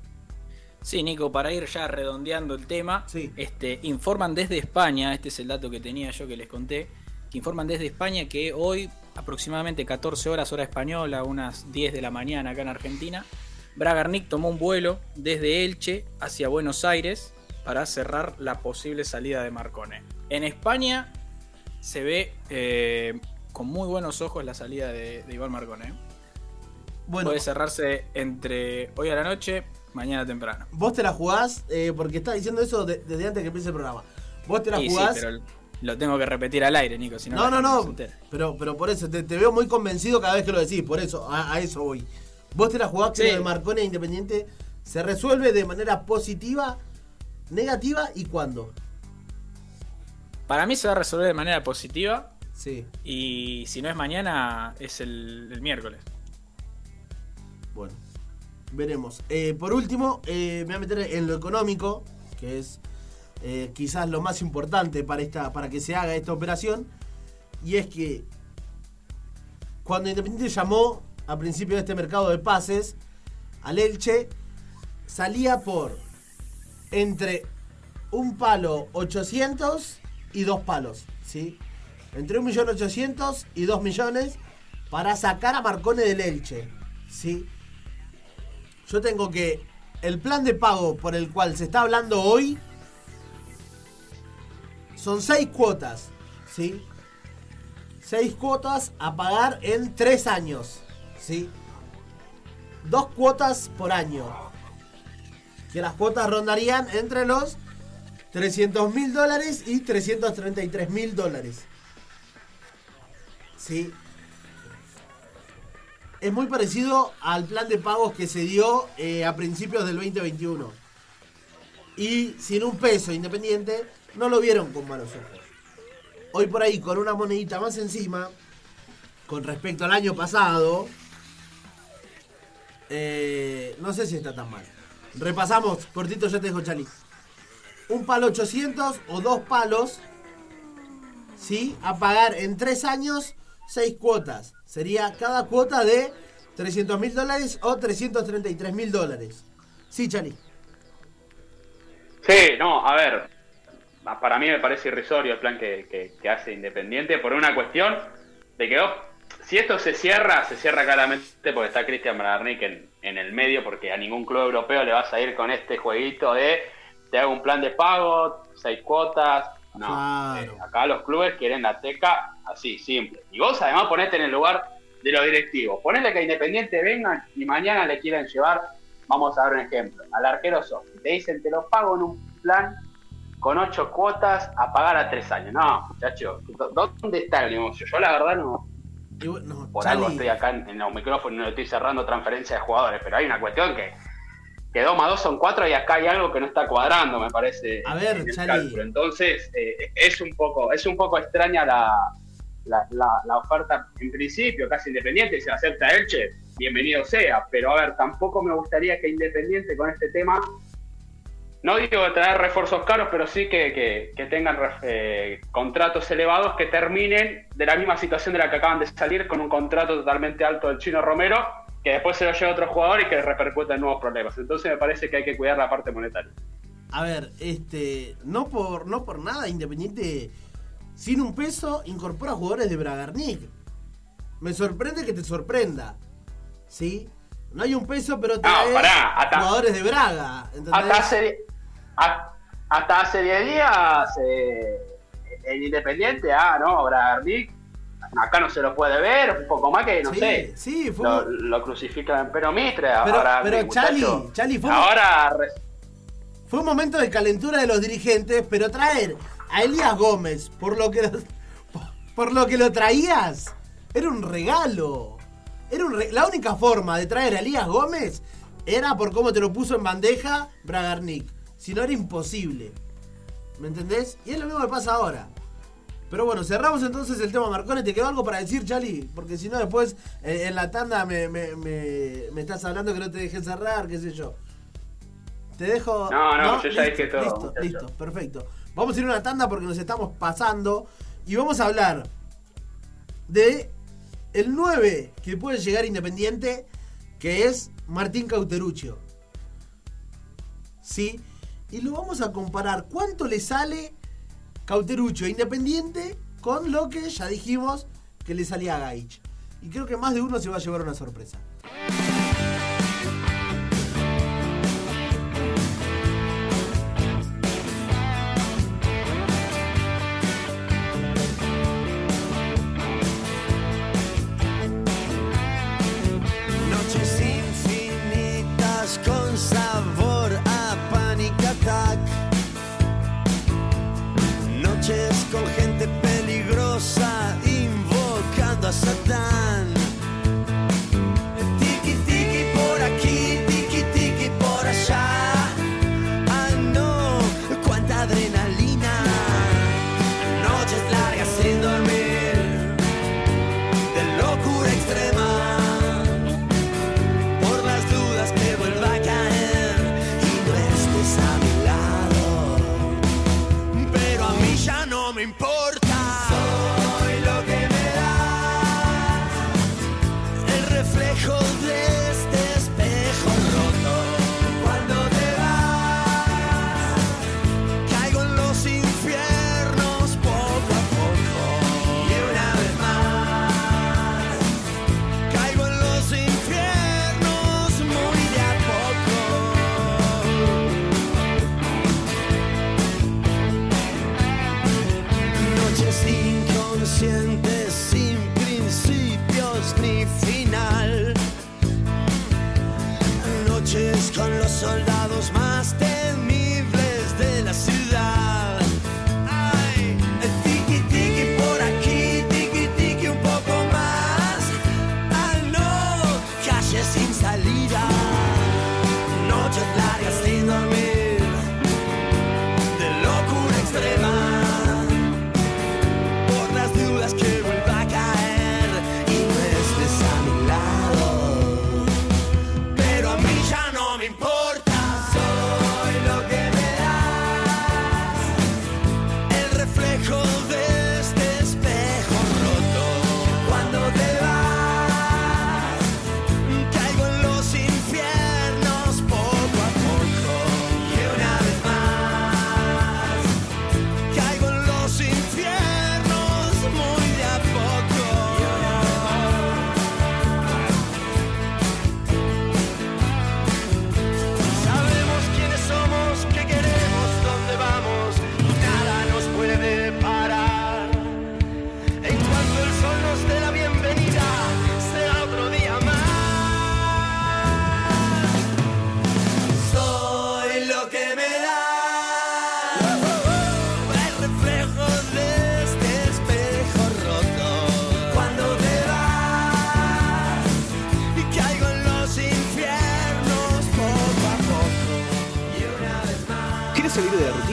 Speaker 2: Sí, Nico, para ir ya redondeando el tema,
Speaker 1: Sí.
Speaker 2: este, informan desde España, este es el dato que tenía yo que les conté, que informan desde España que hoy, aproximadamente 14 horas hora española, unas 10 de la mañana acá en Argentina, Bragarnik tomó un vuelo desde Elche hacia Buenos Aires para cerrar la posible salida de Marcone. En España se ve eh, con muy buenos ojos la salida de, de Iván Marcone.
Speaker 1: Bueno,
Speaker 2: Puede cerrarse entre hoy a la noche, mañana temprano.
Speaker 1: vos te la jugás, eh, porque estás diciendo eso de- desde antes que empiece el programa. Vos te la
Speaker 2: Y sí,
Speaker 1: jugás.
Speaker 2: pero lo tengo que repetir al aire, Nico. Si no,
Speaker 1: No, no, no. Pero, pero por eso, te, te veo muy convencido cada vez que lo decís, por eso, a, a eso voy. Vos te la jugás que
Speaker 2: Sí.
Speaker 1: lo de Marcone e Independiente se resuelve de manera positiva, negativa y cuándo.
Speaker 2: Para mí se va a resolver de manera positiva.
Speaker 1: Sí,
Speaker 2: Y si no es mañana, es el, el miércoles.
Speaker 1: bueno. Veremos. Eh, por último, eh, me voy a meter en lo económico, que es eh, quizás lo más importante para, esta, para que se haga esta operación. Y es que cuando Independiente llamó a principio de este mercado de pases al Elche, salía por entre un palo 800 y dos palos, ¿sí? entre 1.800.000 y 2 millones para sacar a Marcone del Elche. ¿sí? Yo tengo que el plan de pago por el cual se está hablando hoy son 6 cuotas. ¿sí? 6 cuotas a pagar en 3 años. ¿sí? Dos cuotas por año. Que las cuotas rondarían entre los 300 mil dólares y 333 mil dólares. ¿Sí? Es muy parecido al plan de pagos que se dio eh, a principios del 2021. Y sin un peso independiente, no lo vieron con malos ojos. Hoy por ahí, con una monedita más encima, con respecto al año pasado, eh, no sé si está tan mal. Repasamos, cortito, ya te dejo, Chali. Un palo 800 o dos palos, ¿sí? A pagar en tres años seis cuotas. Sería cada cuota de 300 mil dólares o 333 mil dólares. Sí, Chali.
Speaker 3: Sí, no, a ver, para mí me parece irrisorio el plan que, que, hace Independiente por una cuestión de que oh, si esto se cierra, se cierra claramente porque está Cristian Bragarnik en, en, el medio, porque a ningún club europeo le vas a ir con este jueguito de te hago un plan de pago, seis cuotas. No, eh, acá los clubes quieren la teca así, simple. Y vos además ponete en el lugar de los directivos. Ponele que Independiente vengan y mañana le quieran llevar, vamos a dar un ejemplo, al arquero Sofi. Te dicen, te lo pago en un plan con ocho cuotas a pagar a tres años. No, muchachos, ¿dónde está el negocio? Yo la verdad no... por algo estoy acá en, los micrófonos y no estoy cerrando transferencias de jugadores, pero hay una cuestión que, que 2 más 2 son 4 y acá hay algo que no está cuadrando, me parece.
Speaker 1: A ver, Chali.
Speaker 3: Entonces, eh, es, un poco, es un poco extraña la, la, la, oferta en principio, casi independiente, si acepta Elche, bienvenido sea, pero a ver, tampoco me gustaría que Independiente con este tema no digo traer refuerzos caros, pero sí que, tengan eh, contratos elevados que terminen de la misma situación de la que acaban de salir con un contrato totalmente alto del chino Romero, que después se lo lleva otro jugador y que repercute en nuevos problemas. Entonces me parece que hay que cuidar la parte monetaria.
Speaker 1: A ver, este, no por, no por nada, Independiente sin un peso incorpora jugadores de Bragarnik. Me sorprende que te sorprenda. ¿Sí? No hay un peso, pero trae jugadores de Braga.
Speaker 3: Hasta hace, hasta hace 10 días eh, el Independiente, ah, no, Bragarnik, acá no se lo puede ver, un poco más que, no sé,
Speaker 1: sí, fue
Speaker 3: lo, lo, crucifican pero Mitre.
Speaker 1: Pero, ahora, pero Chali, Chali, fue,
Speaker 3: ahora...
Speaker 1: fue un momento de calentura de los dirigentes, pero traer a Elías Gómez por lo que, (laughs) por lo, que lo traías era un regalo. Era un la única forma de traer a Elías Gómez era por cómo te lo puso en bandeja Bragarnik. Si no era imposible. ¿Me entendés? Y es lo mismo que pasa ahora. Pero bueno, cerramos entonces el tema Marcone. ¿Te quedó algo para decir, Chali? Porque si no, después eh, en la tanda me, me, me, estás hablando que no te dejé cerrar, qué sé yo. Te dejo.
Speaker 3: No, no, yo ya dije todo.
Speaker 1: Listo, listo, perfecto. Vamos a ir a una tanda porque nos estamos pasando. Y vamos a hablar de el 9 que puede llegar Independiente, que es Martín Cauteruccio. ¿Sí? y lo vamos a comparar cuánto le sale Cauterucho Independiente con lo que ya dijimos que le salía a Gaich. Y creo que más de uno se va a llevar una sorpresa.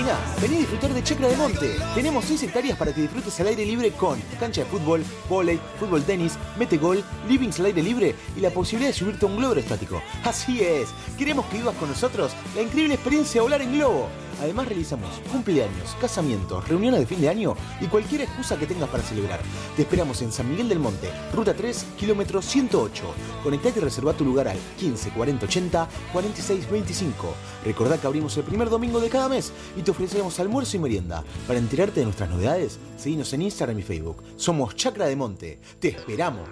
Speaker 4: Rutina? Vení a disfrutar de Chacra de Monte. Tenemos 6 hectáreas para que disfrutes al aire libre con cancha de fútbol, vóley, fútbol tenis, mete gol, livings al aire libre y la posibilidad de subirte a un globo aerostático. Así es, queremos que vivas con nosotros la increíble experiencia de volar en globo. Además realizamos cumpleaños, casamientos, reuniones de fin de año y cualquier excusa que tengas para celebrar. Te esperamos en San Miguel del Monte, ruta 3, kilómetro 108. Conectate y reserva tu lugar al 15 40 80 46 25. Recordá que abrimos el primer domingo de cada mes y te ofrecemos almuerzo y merienda. Para enterarte de nuestras novedades, seguinos en Instagram y Facebook. Somos Chacra de Monte. Te esperamos.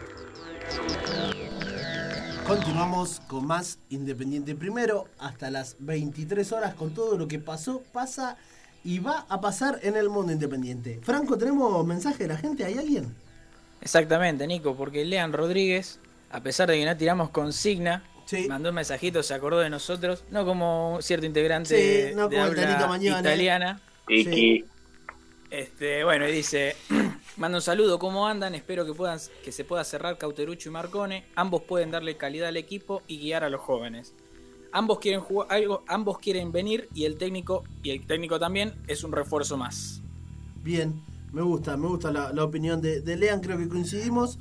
Speaker 1: Continuamos con más Independiente Primero hasta las 23 horas con todo lo que pasó, pasa y va a pasar en el mundo independiente. Franco, ¿tenemos mensaje de la gente? ¿Hay alguien?
Speaker 2: Exactamente, Nico, porque Lean Rodríguez, a pesar de que no tiramos consigna,
Speaker 1: Sí.
Speaker 2: mandó un mensajito, se acordó de nosotros, no como cierto integrante
Speaker 1: Sí,
Speaker 2: de,
Speaker 1: no
Speaker 2: de
Speaker 1: como
Speaker 2: habla italiana.
Speaker 3: Iki.
Speaker 2: Este, bueno, y dice, (clears throat) manda un saludo, ¿cómo andan? Espero que puedan que se pueda cerrar Cauterucho y Marcone. Ambos pueden darle calidad al equipo y guiar a los jóvenes. Ambos quieren jugar algo, ambos quieren venir y el técnico y el técnico también es un refuerzo más.
Speaker 1: Bien, me gusta, me gusta la, la opinión de, de Lean, creo que coincidimos.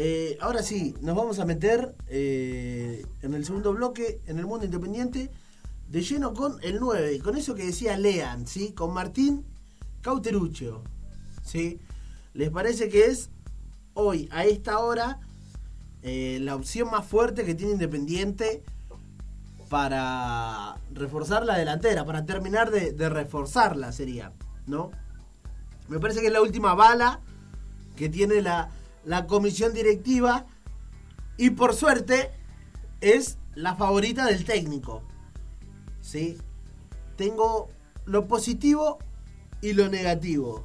Speaker 1: Eh, ahora sí, nos vamos a meter eh, en el segundo bloque, en el mundo independiente, de lleno con el 9, y con eso que decía Lean, ¿sí? Con Martín Cauteruccio, ¿sí? ¿Les parece que es hoy, a esta hora, eh, la opción más fuerte que tiene Independiente para reforzar la delantera, para terminar de, reforzarla sería, ¿no? Me parece que es la última bala que tiene la, la comisión directiva y por suerte es la favorita del técnico. ¿Sí? Tengo lo positivo y lo negativo.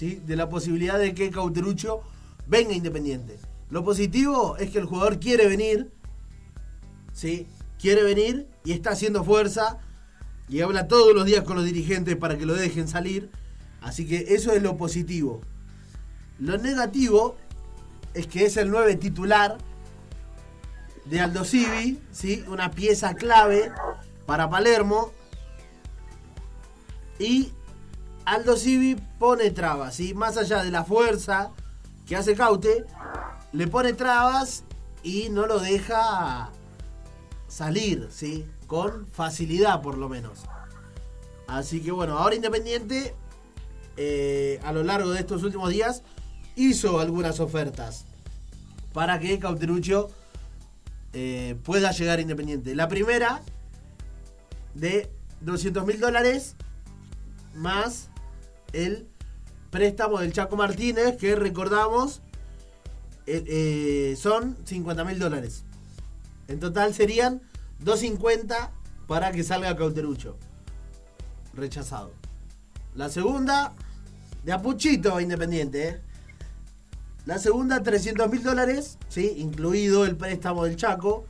Speaker 1: De la posibilidad de que Cauterucho venga independiente. Lo positivo es que el jugador quiere venir. ¿Sí? Quiere venir y está haciendo fuerza. Y habla todos los días con los dirigentes para que lo dejen salir. Así que eso es lo positivo. Lo negativo es que es el 9 titular de Aldo Civi, ¿sí? una pieza clave para Palermo. Y Aldo Civi pone trabas, ¿sí? más allá de la fuerza que hace Caute, le pone trabas y no lo deja salir, ¿sí? con facilidad por lo menos. Así que bueno, ahora Independiente, eh, a lo largo de estos últimos días, hizo algunas ofertas para que Cauterucho eh, pueda llegar Independiente. La primera de 200 mil dólares más el préstamo del Chaco Martínez, que recordamos eh, eh, son 50 mil dólares. En total serían 250 para que salga Cauterucho. Rechazado. La segunda, de Apuchito Independiente, ¿eh? La segunda, 300 mil dólares, ¿sí? incluido el préstamo del Chaco.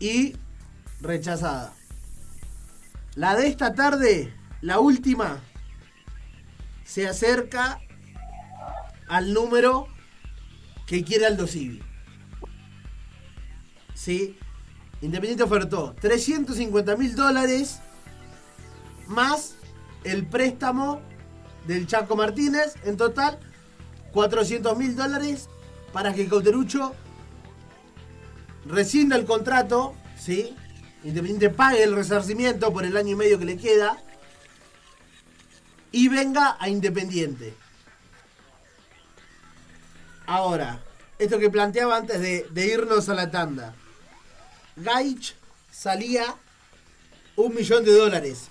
Speaker 1: Y rechazada. La de esta tarde, la última, se acerca al número que quiere Aldo Civi. ¿Sí? Independiente ofertó 350 mil dólares más el préstamo del Chaco Martínez. En total, 400 mil dólares para que Cauterucho rescinda el contrato, ¿sí? Independiente pague el resarcimiento por el año y medio que le queda y venga a Independiente. Ahora, esto que planteaba antes de, de irnos a la tanda. Gaich salía un millón de dólares.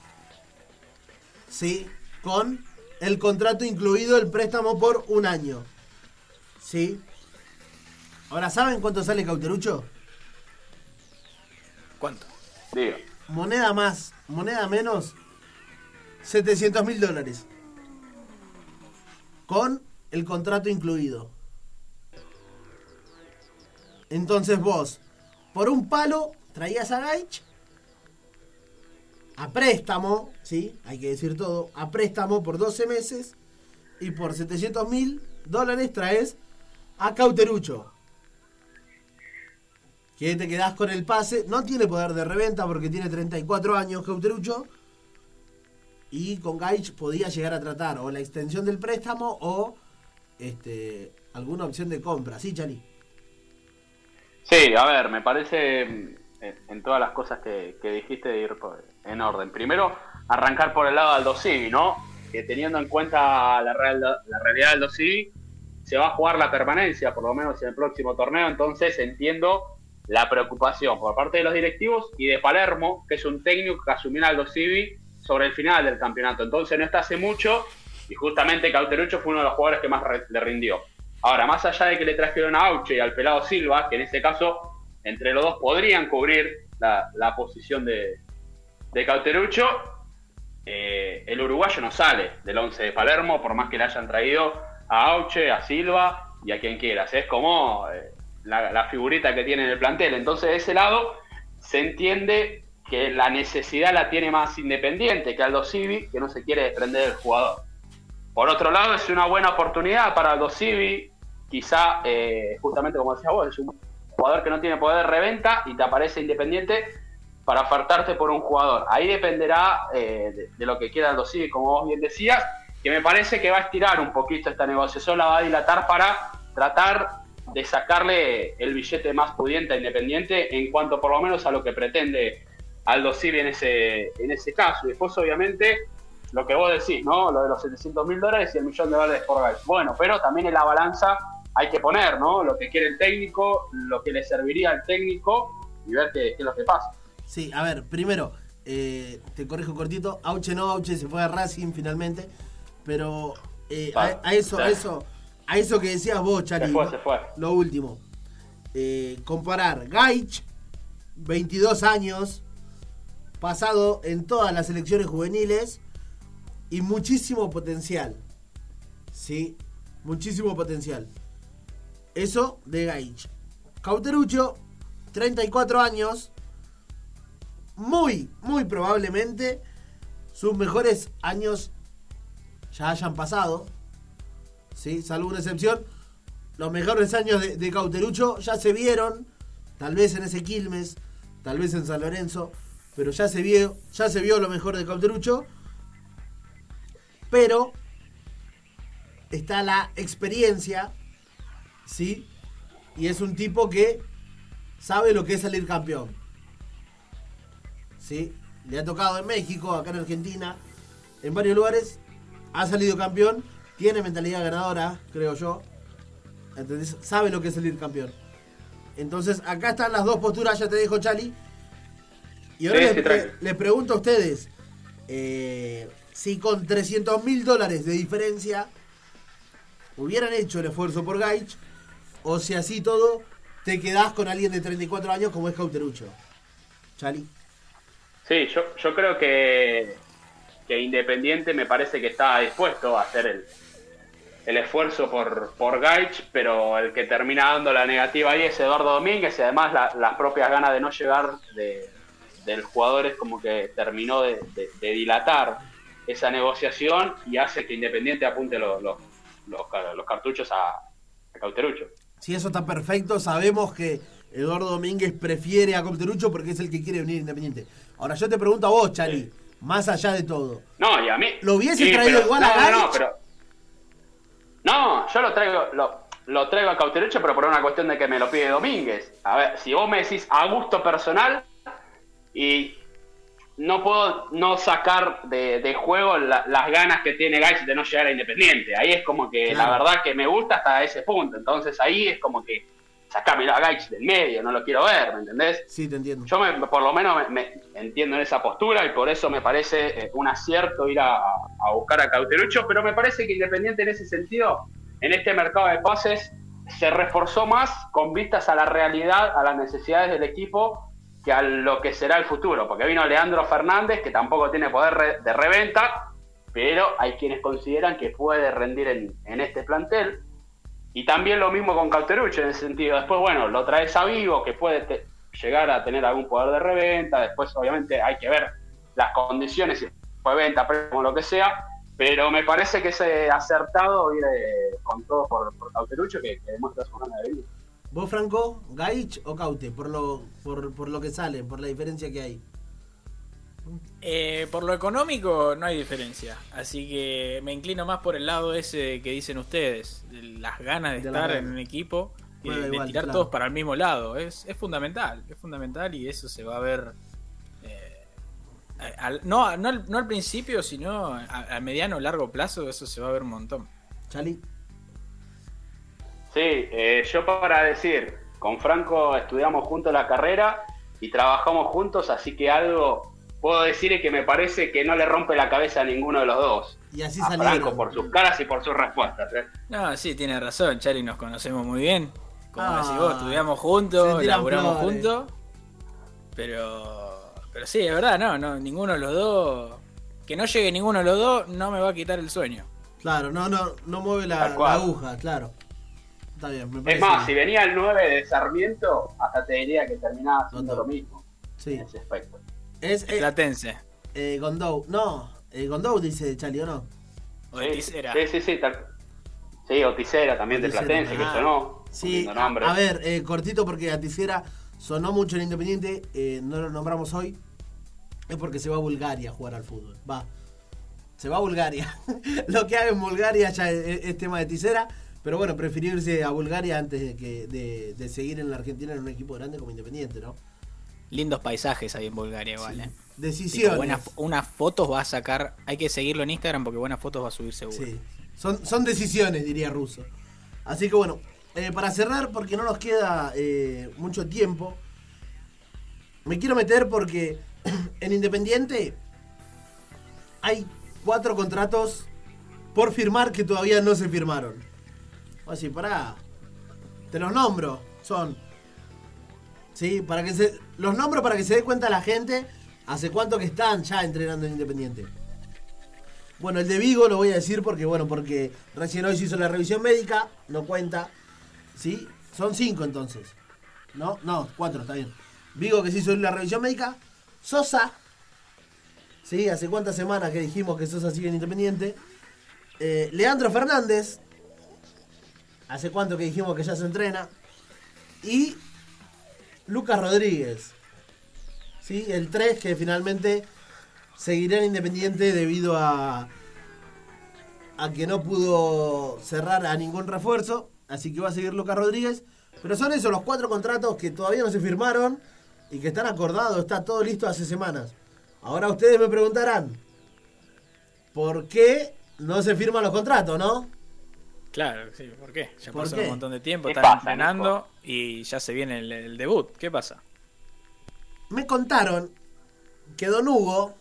Speaker 1: ¿Sí? Con el contrato incluido el préstamo por un año. ¿Sí? Ahora, ¿saben cuánto sale Cauterucho?
Speaker 2: ¿Cuánto?
Speaker 3: Digo,
Speaker 1: Moneda más, moneda menos, 700 mil dólares. Con el contrato incluido. Entonces vos, por un palo, traías a Gaich a préstamo, ¿sí? Hay que decir todo, a préstamo por 12 meses y por 700 mil dólares traes a Cauterucho. Que te quedás con el pase, no tiene poder de reventa porque tiene 34 años Cauterucho, y con Gaich podía llegar a tratar o la extensión del préstamo o este, alguna opción de compra. ¿Sí, Chali?
Speaker 3: Sí, a ver, me parece en todas las cosas que, dijiste de ir en orden. Primero, arrancar por el lado de Aldo Civi, ¿no? Que teniendo en cuenta la, la realidad de Aldo Civi, se va a jugar la permanencia, por lo menos en el próximo torneo, entonces entiendo la preocupación por parte de los directivos y de Palermo, que es un técnico que asumió Aldo Civi sobre el final del campeonato. Entonces no está hace mucho y justamente Cauterucho fue uno de los jugadores que más le rindió. Ahora, más allá de que le trajeron a Auche y al pelado Silva, que en este caso entre los dos podrían cubrir la, posición de, de Cauterucho, eh, el uruguayo no sale del 11 de Palermo, por más que le hayan traído a Auche, a Silva y a quien quieras. Es como eh, la, figurita que tiene en el plantel. Entonces, de ese lado, se entiende que la necesidad la tiene más independiente que Aldo Civi, que no se quiere desprender del jugador. Por otro lado, es una buena oportunidad para Aldo Civi, quizá, eh, justamente como decía vos, es un jugador que no tiene poder de reventa y te aparece independiente para apartarte por un jugador. Ahí dependerá eh, de, lo que quiera Aldo Civi, como vos bien decías, que me parece que va a estirar un poquito esta negociación, la va a dilatar para tratar de sacarle el billete más pudiente a Independiente en cuanto por lo menos a lo que pretende Aldo Civi en ese, en ese caso. Y después obviamente lo que vos decís, ¿no? Lo de los 700 mil dólares y el millón de dólares por vez. Bueno, pero también en la balanza hay que poner, ¿no? Lo que quiere el técnico, lo que le serviría al técnico y ver qué, es lo que pasa.
Speaker 1: Sí, a ver, primero, eh, te corrijo cortito, Auche no, Auche se fue a Racing finalmente, pero eh, a, eso, a eso, a eso que decías vos, Chari,
Speaker 3: se fue, se fue.
Speaker 1: lo último, eh, comparar Gaich, 22 años, pasado en todas las selecciones juveniles y muchísimo potencial, ¿sí? Muchísimo potencial. Eso de Gaich. Cauterucho, 34 años. Muy, muy probablemente sus mejores años ya hayan pasado. ¿sí? Salvo una excepción. Los mejores años de, Cauterucho ya se vieron. Tal vez en ese Quilmes, tal vez en San Lorenzo. Pero ya se vio, ya se vio lo mejor de Cauterucho. Pero está la experiencia ¿sí? Y es un tipo que sabe lo que es salir campeón. ¿Sí? Le ha tocado en México, acá en Argentina, en varios lugares. Ha salido campeón. Tiene mentalidad ganadora, creo yo. ¿Entendés? Sabe lo que es salir campeón. Entonces, acá están las dos posturas, ya te dejo, Chali. Y ahora les, pregunto a ustedes, eh, si con 300 mil dólares de diferencia hubieran hecho el esfuerzo por Gaich, o si así todo, te quedás con alguien de 34 años como es Cauterucho. Chali.
Speaker 3: Sí, yo, yo creo que, que Independiente me parece que está dispuesto a hacer el, el esfuerzo por, por Gaich, pero el que termina dando la negativa ahí es Eduardo Domínguez y además las propias ganas de no llegar de, del jugador es como que terminó de, dilatar esa negociación y hace que Independiente apunte los, los, los, cartuchos a, a Cauterucho
Speaker 1: si eso está perfecto, sabemos que Eduardo Domínguez prefiere a Copterucho porque es el que quiere venir independiente. Ahora yo te pregunto a vos, Chali, más allá de todo.
Speaker 3: No, y a mí.
Speaker 1: ¿Lo hubiese traído igual a Gaich?
Speaker 3: No, pero. No, yo lo traigo, lo, traigo a Cauterucho, pero por una cuestión de que me lo pide Domínguez. A ver, si vos me decís a gusto personal y no puedo no sacar de, juego las ganas que tiene Gaich de no llegar a Independiente. Ahí es como que la verdad que me gusta hasta ese punto. Entonces ahí es como que sacame a Gaich del medio, no lo quiero ver, ¿me entendés?
Speaker 1: Sí, te entiendo.
Speaker 3: Yo por lo menos me, entiendo en esa postura y por eso me parece eh, un acierto ir a, buscar a Cauterucho, pero me parece que Independiente en ese sentido, en este mercado de pases, se reforzó más con vistas a la realidad, a las necesidades del equipo que a lo que será el futuro, porque vino Leandro Fernández, que tampoco tiene poder de reventa, pero hay quienes consideran que puede rendir en, este plantel. Y también lo mismo con Cauterucho, en ese sentido. Después, bueno, lo traes a Vivo, que puede llegar a tener algún poder de reventa. Después, obviamente, hay que ver las condiciones, si fue venta, como lo que sea. Pero me parece que es acertado ir con todo por, por Cauterucho, que, demuestra su gana de vivir.
Speaker 1: ¿Vos, Franco, Gaich o Caute? Por lo, por, lo que sale, por la diferencia que hay.
Speaker 2: Eh, por lo económico no hay diferencia, así que me inclino más por el lado ese que dicen ustedes, de las ganas de, estar
Speaker 1: gana.
Speaker 2: en un equipo, y
Speaker 1: Bueno,
Speaker 2: de
Speaker 1: igual,
Speaker 2: tirar
Speaker 1: claro.
Speaker 2: todos para el mismo lado, es, es fundamental, es fundamental y eso se va a ver, eh, al- no, no, al, no al principio, sino a, a mediano o largo plazo, eso se va a ver un montón.
Speaker 1: Chali.
Speaker 3: Sí, eh, yo para decir, con Franco estudiamos juntos la carrera y trabajamos juntos, así que algo puedo decir es que me parece que no le rompe la cabeza a ninguno de los dos.
Speaker 1: Y así
Speaker 3: a
Speaker 1: salieron.
Speaker 3: Franco por sus caras y por sus respuestas. ¿eh?
Speaker 2: No, sí, tiene razón, Charlie, nos conocemos muy bien. Como
Speaker 1: Ah,
Speaker 2: decís vos, estudiamos juntos, laburamos
Speaker 1: flores.
Speaker 2: juntos. Pero, pero sí, es verdad, no, no, ninguno de los dos. Que no llegue ninguno de los dos no me va a quitar el sueño.
Speaker 1: Claro, no, no, no mueve la, aguja, claro. Está bien, me
Speaker 3: Es más, si venía el 9 de Sarmiento, hasta te diría que terminaba haciendo
Speaker 1: Total.
Speaker 3: lo mismo
Speaker 1: Sí.
Speaker 3: en ese aspecto.
Speaker 1: Es eh,
Speaker 2: Platense.
Speaker 1: eh, Gondou. No, eh, Gondou dice Chali, ¿o no?
Speaker 2: O de Tisera.
Speaker 3: Sí, sí, sí. tal- Sí, Oticera también de. Platense, que
Speaker 2: Ah.
Speaker 3: sonó. un
Speaker 1: Sí, a, a ver, eh, cortito porque Aticera sonó mucho en Independiente, eh, no lo nombramos hoy, es porque se va a Bulgaria a jugar al fútbol. Va, se va a Bulgaria. (laughs) lo que haga en Bulgaria ya es, es tema de Ticera, pero bueno, prefirió irse a Bulgaria antes de, que, de, de seguir en la Argentina en un equipo grande como Independiente, ¿no?
Speaker 2: Lindos paisajes ahí en Bulgaria, igual.
Speaker 1: Sí.
Speaker 2: eh.
Speaker 1: Decisiones.
Speaker 2: buenas, unas fotos va a sacar. Hay que seguirlo en Instagram porque buenas fotos va a subir seguro.
Speaker 1: Sí, son, son decisiones, diría Russo. Así que bueno, eh, para cerrar, porque no nos queda eh, mucho tiempo, me quiero meter porque (clears throat) en Independiente hay cuatro contratos por firmar que todavía no se firmaron. Así, pará. Te los nombro. Son. Sí, para que se. Los nombro para que se dé cuenta la gente hace cuánto que están ya entrenando en Independiente. Bueno, el de Vigo lo voy a decir porque, bueno, porque recién hoy se hizo la revisión médica, no cuenta. ¿Sí? Son cinco entonces. ¿No? No, cuatro, está bien. Vigo que se hizo la revisión médica. Sosa. ¿Sí? Hace cuántas semanas que dijimos que Sosa sigue en Independiente. Eh, Leandro Fernández. Hace cuánto que dijimos que ya se entrena. Y Lucas Rodríguez. ¿Sí? El 3 que finalmente seguirá en Independiente debido a, a que no pudo cerrar a ningún refuerzo. Así que va a seguir Lucas Rodríguez. Pero son esos los cuatro contratos que todavía no se firmaron y que están acordados. Está todo listo hace semanas. Ahora ustedes me preguntarán, ¿por qué no se firman los contratos, no?
Speaker 2: Claro, sí, ¿por qué? Ya
Speaker 1: ¿Por
Speaker 2: pasó
Speaker 1: qué?
Speaker 2: un montón de tiempo,
Speaker 3: ¿Qué
Speaker 2: están
Speaker 3: pasa,
Speaker 2: entrenando y ya se viene el, el debut. ¿Qué pasa?
Speaker 1: Me contaron que Don Hugo,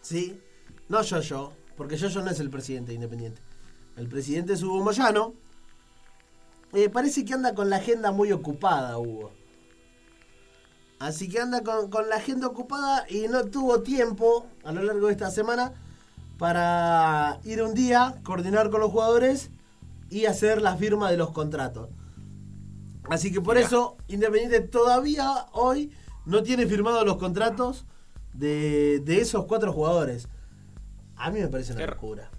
Speaker 1: ¿sí? No yo, yo, porque yo, yo no es el presidente de Independiente. El presidente es Hugo Moyano. Eh, parece que anda con la agenda muy ocupada, Hugo. Así que anda con, con la agenda ocupada y no tuvo tiempo a lo largo de esta semana para ir un día, coordinar con los jugadores y hacer la firma de los contratos. Así que por eso Independiente todavía hoy no tiene firmados los contratos de, de esos cuatro jugadores. A mí me parece una
Speaker 2: Qué-
Speaker 1: locura.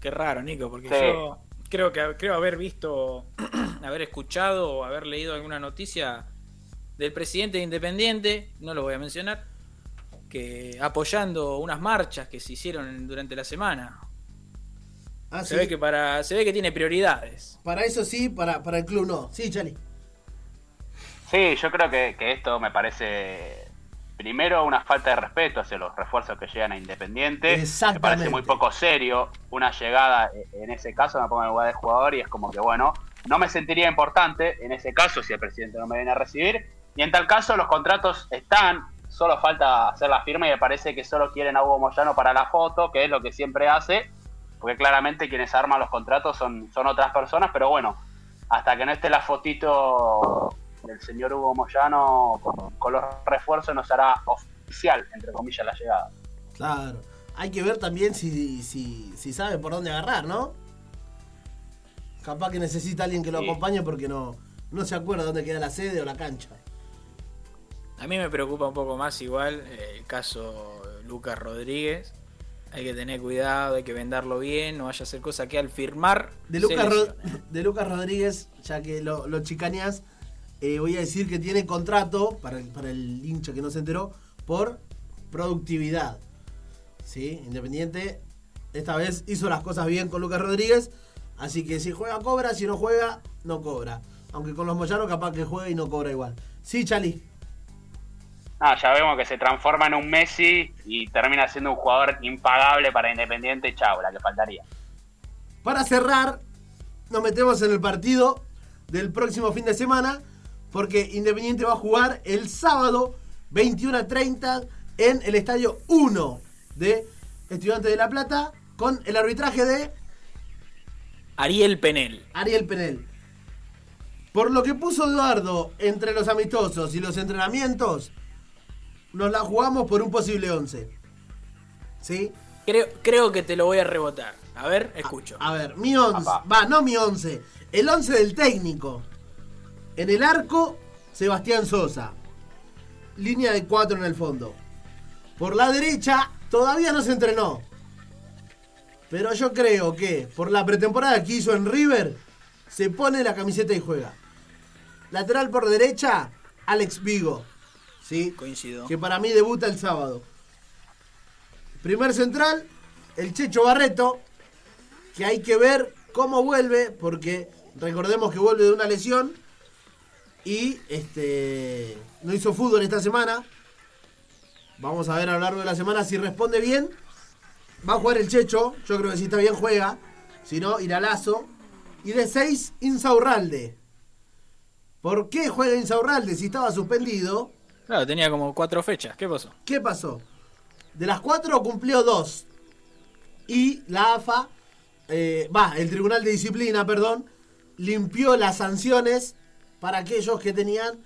Speaker 2: Qué raro, Nico, porque
Speaker 3: Sí.
Speaker 2: yo creo que creo haber visto, (clears throat) haber escuchado o haber leído alguna noticia del presidente de Independiente, no lo voy a mencionar, que apoyando unas marchas que se hicieron durante la semana.
Speaker 1: Ah,
Speaker 2: Se
Speaker 1: sí.
Speaker 2: ve que para se ve que tiene prioridades.
Speaker 1: Para eso sí, para, para el club no. Sí, Chali.
Speaker 3: Sí, yo creo que, que esto me parece primero una falta de respeto hacia los refuerzos que llegan a Independiente. Me parece muy poco serio una llegada eh, en ese caso, me pongo en el lugar del jugador y es como que bueno, no me sentiría importante en ese caso si el presidente no me viene a recibir. Y en tal caso los contratos están, solo falta hacer la firma y me parece que solo quieren a Hugo Moyano para la foto, que es lo que siempre hace, porque claramente quienes arman los contratos son, son otras personas, pero bueno, hasta que no esté la fotito del señor Hugo Moyano con, con los refuerzos no será oficial, entre comillas, la llegada.
Speaker 1: Claro. Hay que ver también si, si, si sabe por dónde agarrar, ¿no? Capaz que necesita alguien que lo
Speaker 3: Sí.
Speaker 1: acompañe porque no, no se acuerda dónde queda la sede o la cancha.
Speaker 2: A mí me preocupa un poco más igual eh, el caso Lucas Rodríguez. Hay que tener cuidado, hay que venderlo bien, no vaya a hacer cosa que al firmar
Speaker 1: De Lucas, de Lucas Rodríguez, ya que lo, lo chicaneás, eh, voy a decir que tiene contrato, para el, para el hincha que no se enteró, por productividad. ¿sí? Independiente esta vez hizo las cosas bien con Lucas Rodríguez. Así que si juega, cobra. Si no juega, no cobra. Aunque con los Moyanos capaz que juegue y no cobra igual. Sí, Chali.
Speaker 3: Ah, ya vemos que se transforma en un Messi y termina siendo un jugador impagable para Independiente. Chau, la que faltaría.
Speaker 1: Para cerrar, nos metemos en el partido del próximo fin de semana. Porque Independiente va a jugar el sábado 21 a 30 en el estadio 1 de Estudiantes de La Plata con el arbitraje de
Speaker 2: Ariel Penel.
Speaker 1: Ariel Penel. Por lo que puso Eduardo entre los amistosos y los entrenamientos, nos la jugamos por un posible 11. ¿Sí?
Speaker 2: Creo, creo que te lo voy a rebotar. A ver, escucho.
Speaker 1: A, ver, mi 11.
Speaker 3: Papá.
Speaker 1: Va, no mi 11. El 11 del técnico. En el arco, Sebastián Sosa. Línea de 4 en el fondo. Por la derecha, todavía no se entrenó. Pero yo creo que por la pretemporada que hizo en River, se pone la camiseta y juega. Lateral por derecha, Alex Vigo. ¿Sí?
Speaker 2: Coincido.
Speaker 1: Que para mí debuta el sábado. Primer central, el Checho Barreto. Que hay que ver cómo vuelve, porque recordemos que vuelve de una lesión. Y este no hizo fútbol esta semana. Vamos a ver a lo largo de la semana si responde bien. Va a jugar el Checho. Yo creo que si está bien juega. Si no, irá Lazo. Y de 6, Insaurralde. ¿Por qué juega Insaurralde si estaba suspendido?
Speaker 2: Claro, tenía como cuatro fechas. ¿Qué pasó?
Speaker 1: ¿Qué pasó? De las cuatro cumplió dos. Y la AFA, eh, va, el Tribunal de Disciplina, perdón, limpió las sanciones para aquellos que tenían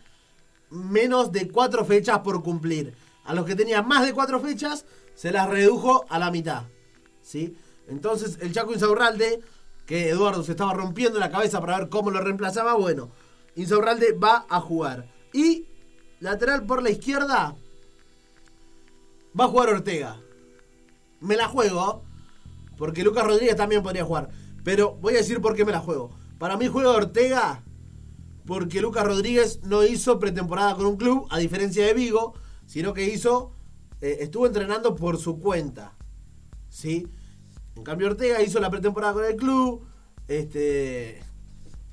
Speaker 1: menos de cuatro fechas por cumplir. A los que tenían más de cuatro fechas, se las redujo a la mitad. ¿Sí? Entonces, el Chaco Insaurralde, que Eduardo se estaba rompiendo la cabeza para ver cómo lo reemplazaba, bueno, Insaurralde va a jugar. Y lateral por la izquierda, va a jugar Ortega. Me la juego, porque Lucas Rodríguez también podría jugar. Pero voy a decir por qué me la juego. Para mí juega Ortega porque Lucas Rodríguez no hizo pretemporada con un club, a diferencia de Vigo, sino que hizo, eh, estuvo entrenando por su cuenta. ¿Sí? En cambio Ortega hizo la pretemporada con el club, este,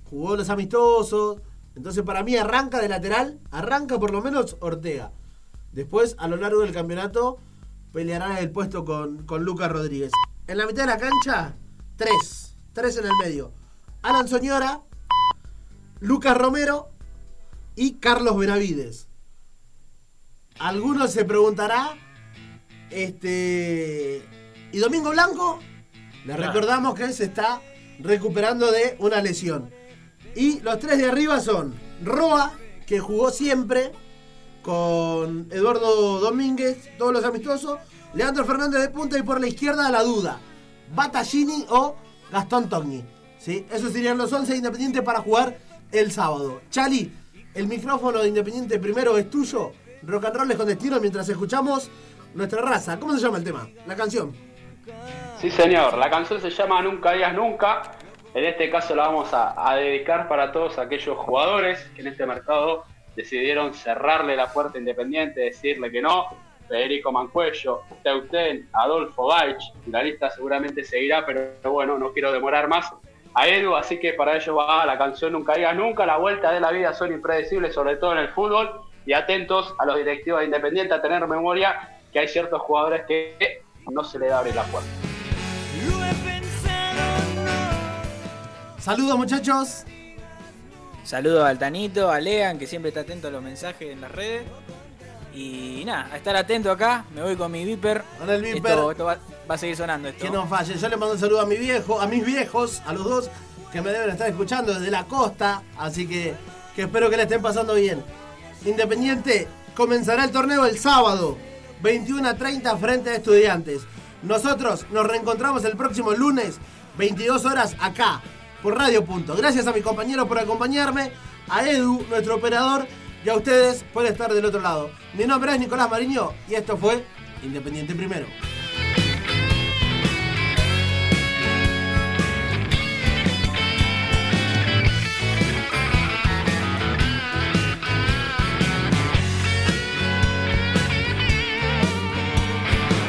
Speaker 1: jugó los amistosos. Entonces para mí arranca de lateral, arranca por lo menos Ortega. Después, a lo largo del campeonato, peleará el puesto con, con Lucas Rodríguez. En la mitad de la cancha, tres. Tres en el medio. Alan Soñora, Lucas Romero y Carlos Benavides. Algunos se preguntará, este, ¿y Domingo Blanco? Les recordamos que se está recuperando de una lesión. Y los tres de arriba son Roa, que jugó siempre con Eduardo Domínguez, todos los amistosos, Leandro Fernández de punta y por la izquierda la duda, Battaglini o Gastón Togni. ¿Sí? Esos serían los 11 de Independiente para jugar el sábado. Chali, el micrófono de Independiente primero es tuyo. Rock and roll es con destino mientras escuchamos nuestra raza. ¿Cómo se llama el tema? La canción.
Speaker 3: Sí, señor. La canción se llama Nunca digas nunca. En este caso la vamos a, dedicar para todos aquellos jugadores que en este mercado decidieron cerrarle la puerta Independiente, decirle que no. Federico Mancuello, Teuten, Adolfo Baich, la lista seguramente seguirá, pero bueno, no quiero demorar más a Edu, así que para ello va la canción Nunca digas nunca, la vuelta de la vida son impredecibles, sobre todo en el fútbol, y atentos a los directivos de Independiente a tener memoria que hay ciertos jugadores que no se le da abrir la puerta.
Speaker 1: Saludos muchachos.
Speaker 2: Saludos al Tanito, a Lean, que siempre está atento a los mensajes en las redes. Y nada, a estar atento acá. Me voy con mi Viper.
Speaker 1: Con el Viper.
Speaker 2: Esto, esto va, va a seguir sonando esto.
Speaker 1: Que no falle. Yo le mando un saludo a mi viejo, a mis viejos, a los dos, que me deben estar escuchando desde la costa. Así que, que espero que le estén pasando bien. Independiente comenzará el torneo el sábado, 21 a 30 frente a estudiantes. Nosotros nos reencontramos el próximo lunes, 22 horas acá, por Radio Punto. Gracias a mis compañeros por acompañarme, a Edu, nuestro operador, y a ustedes por estar del otro lado. Mi nombre es Nicolás Mariño y esto fue Independiente Primero.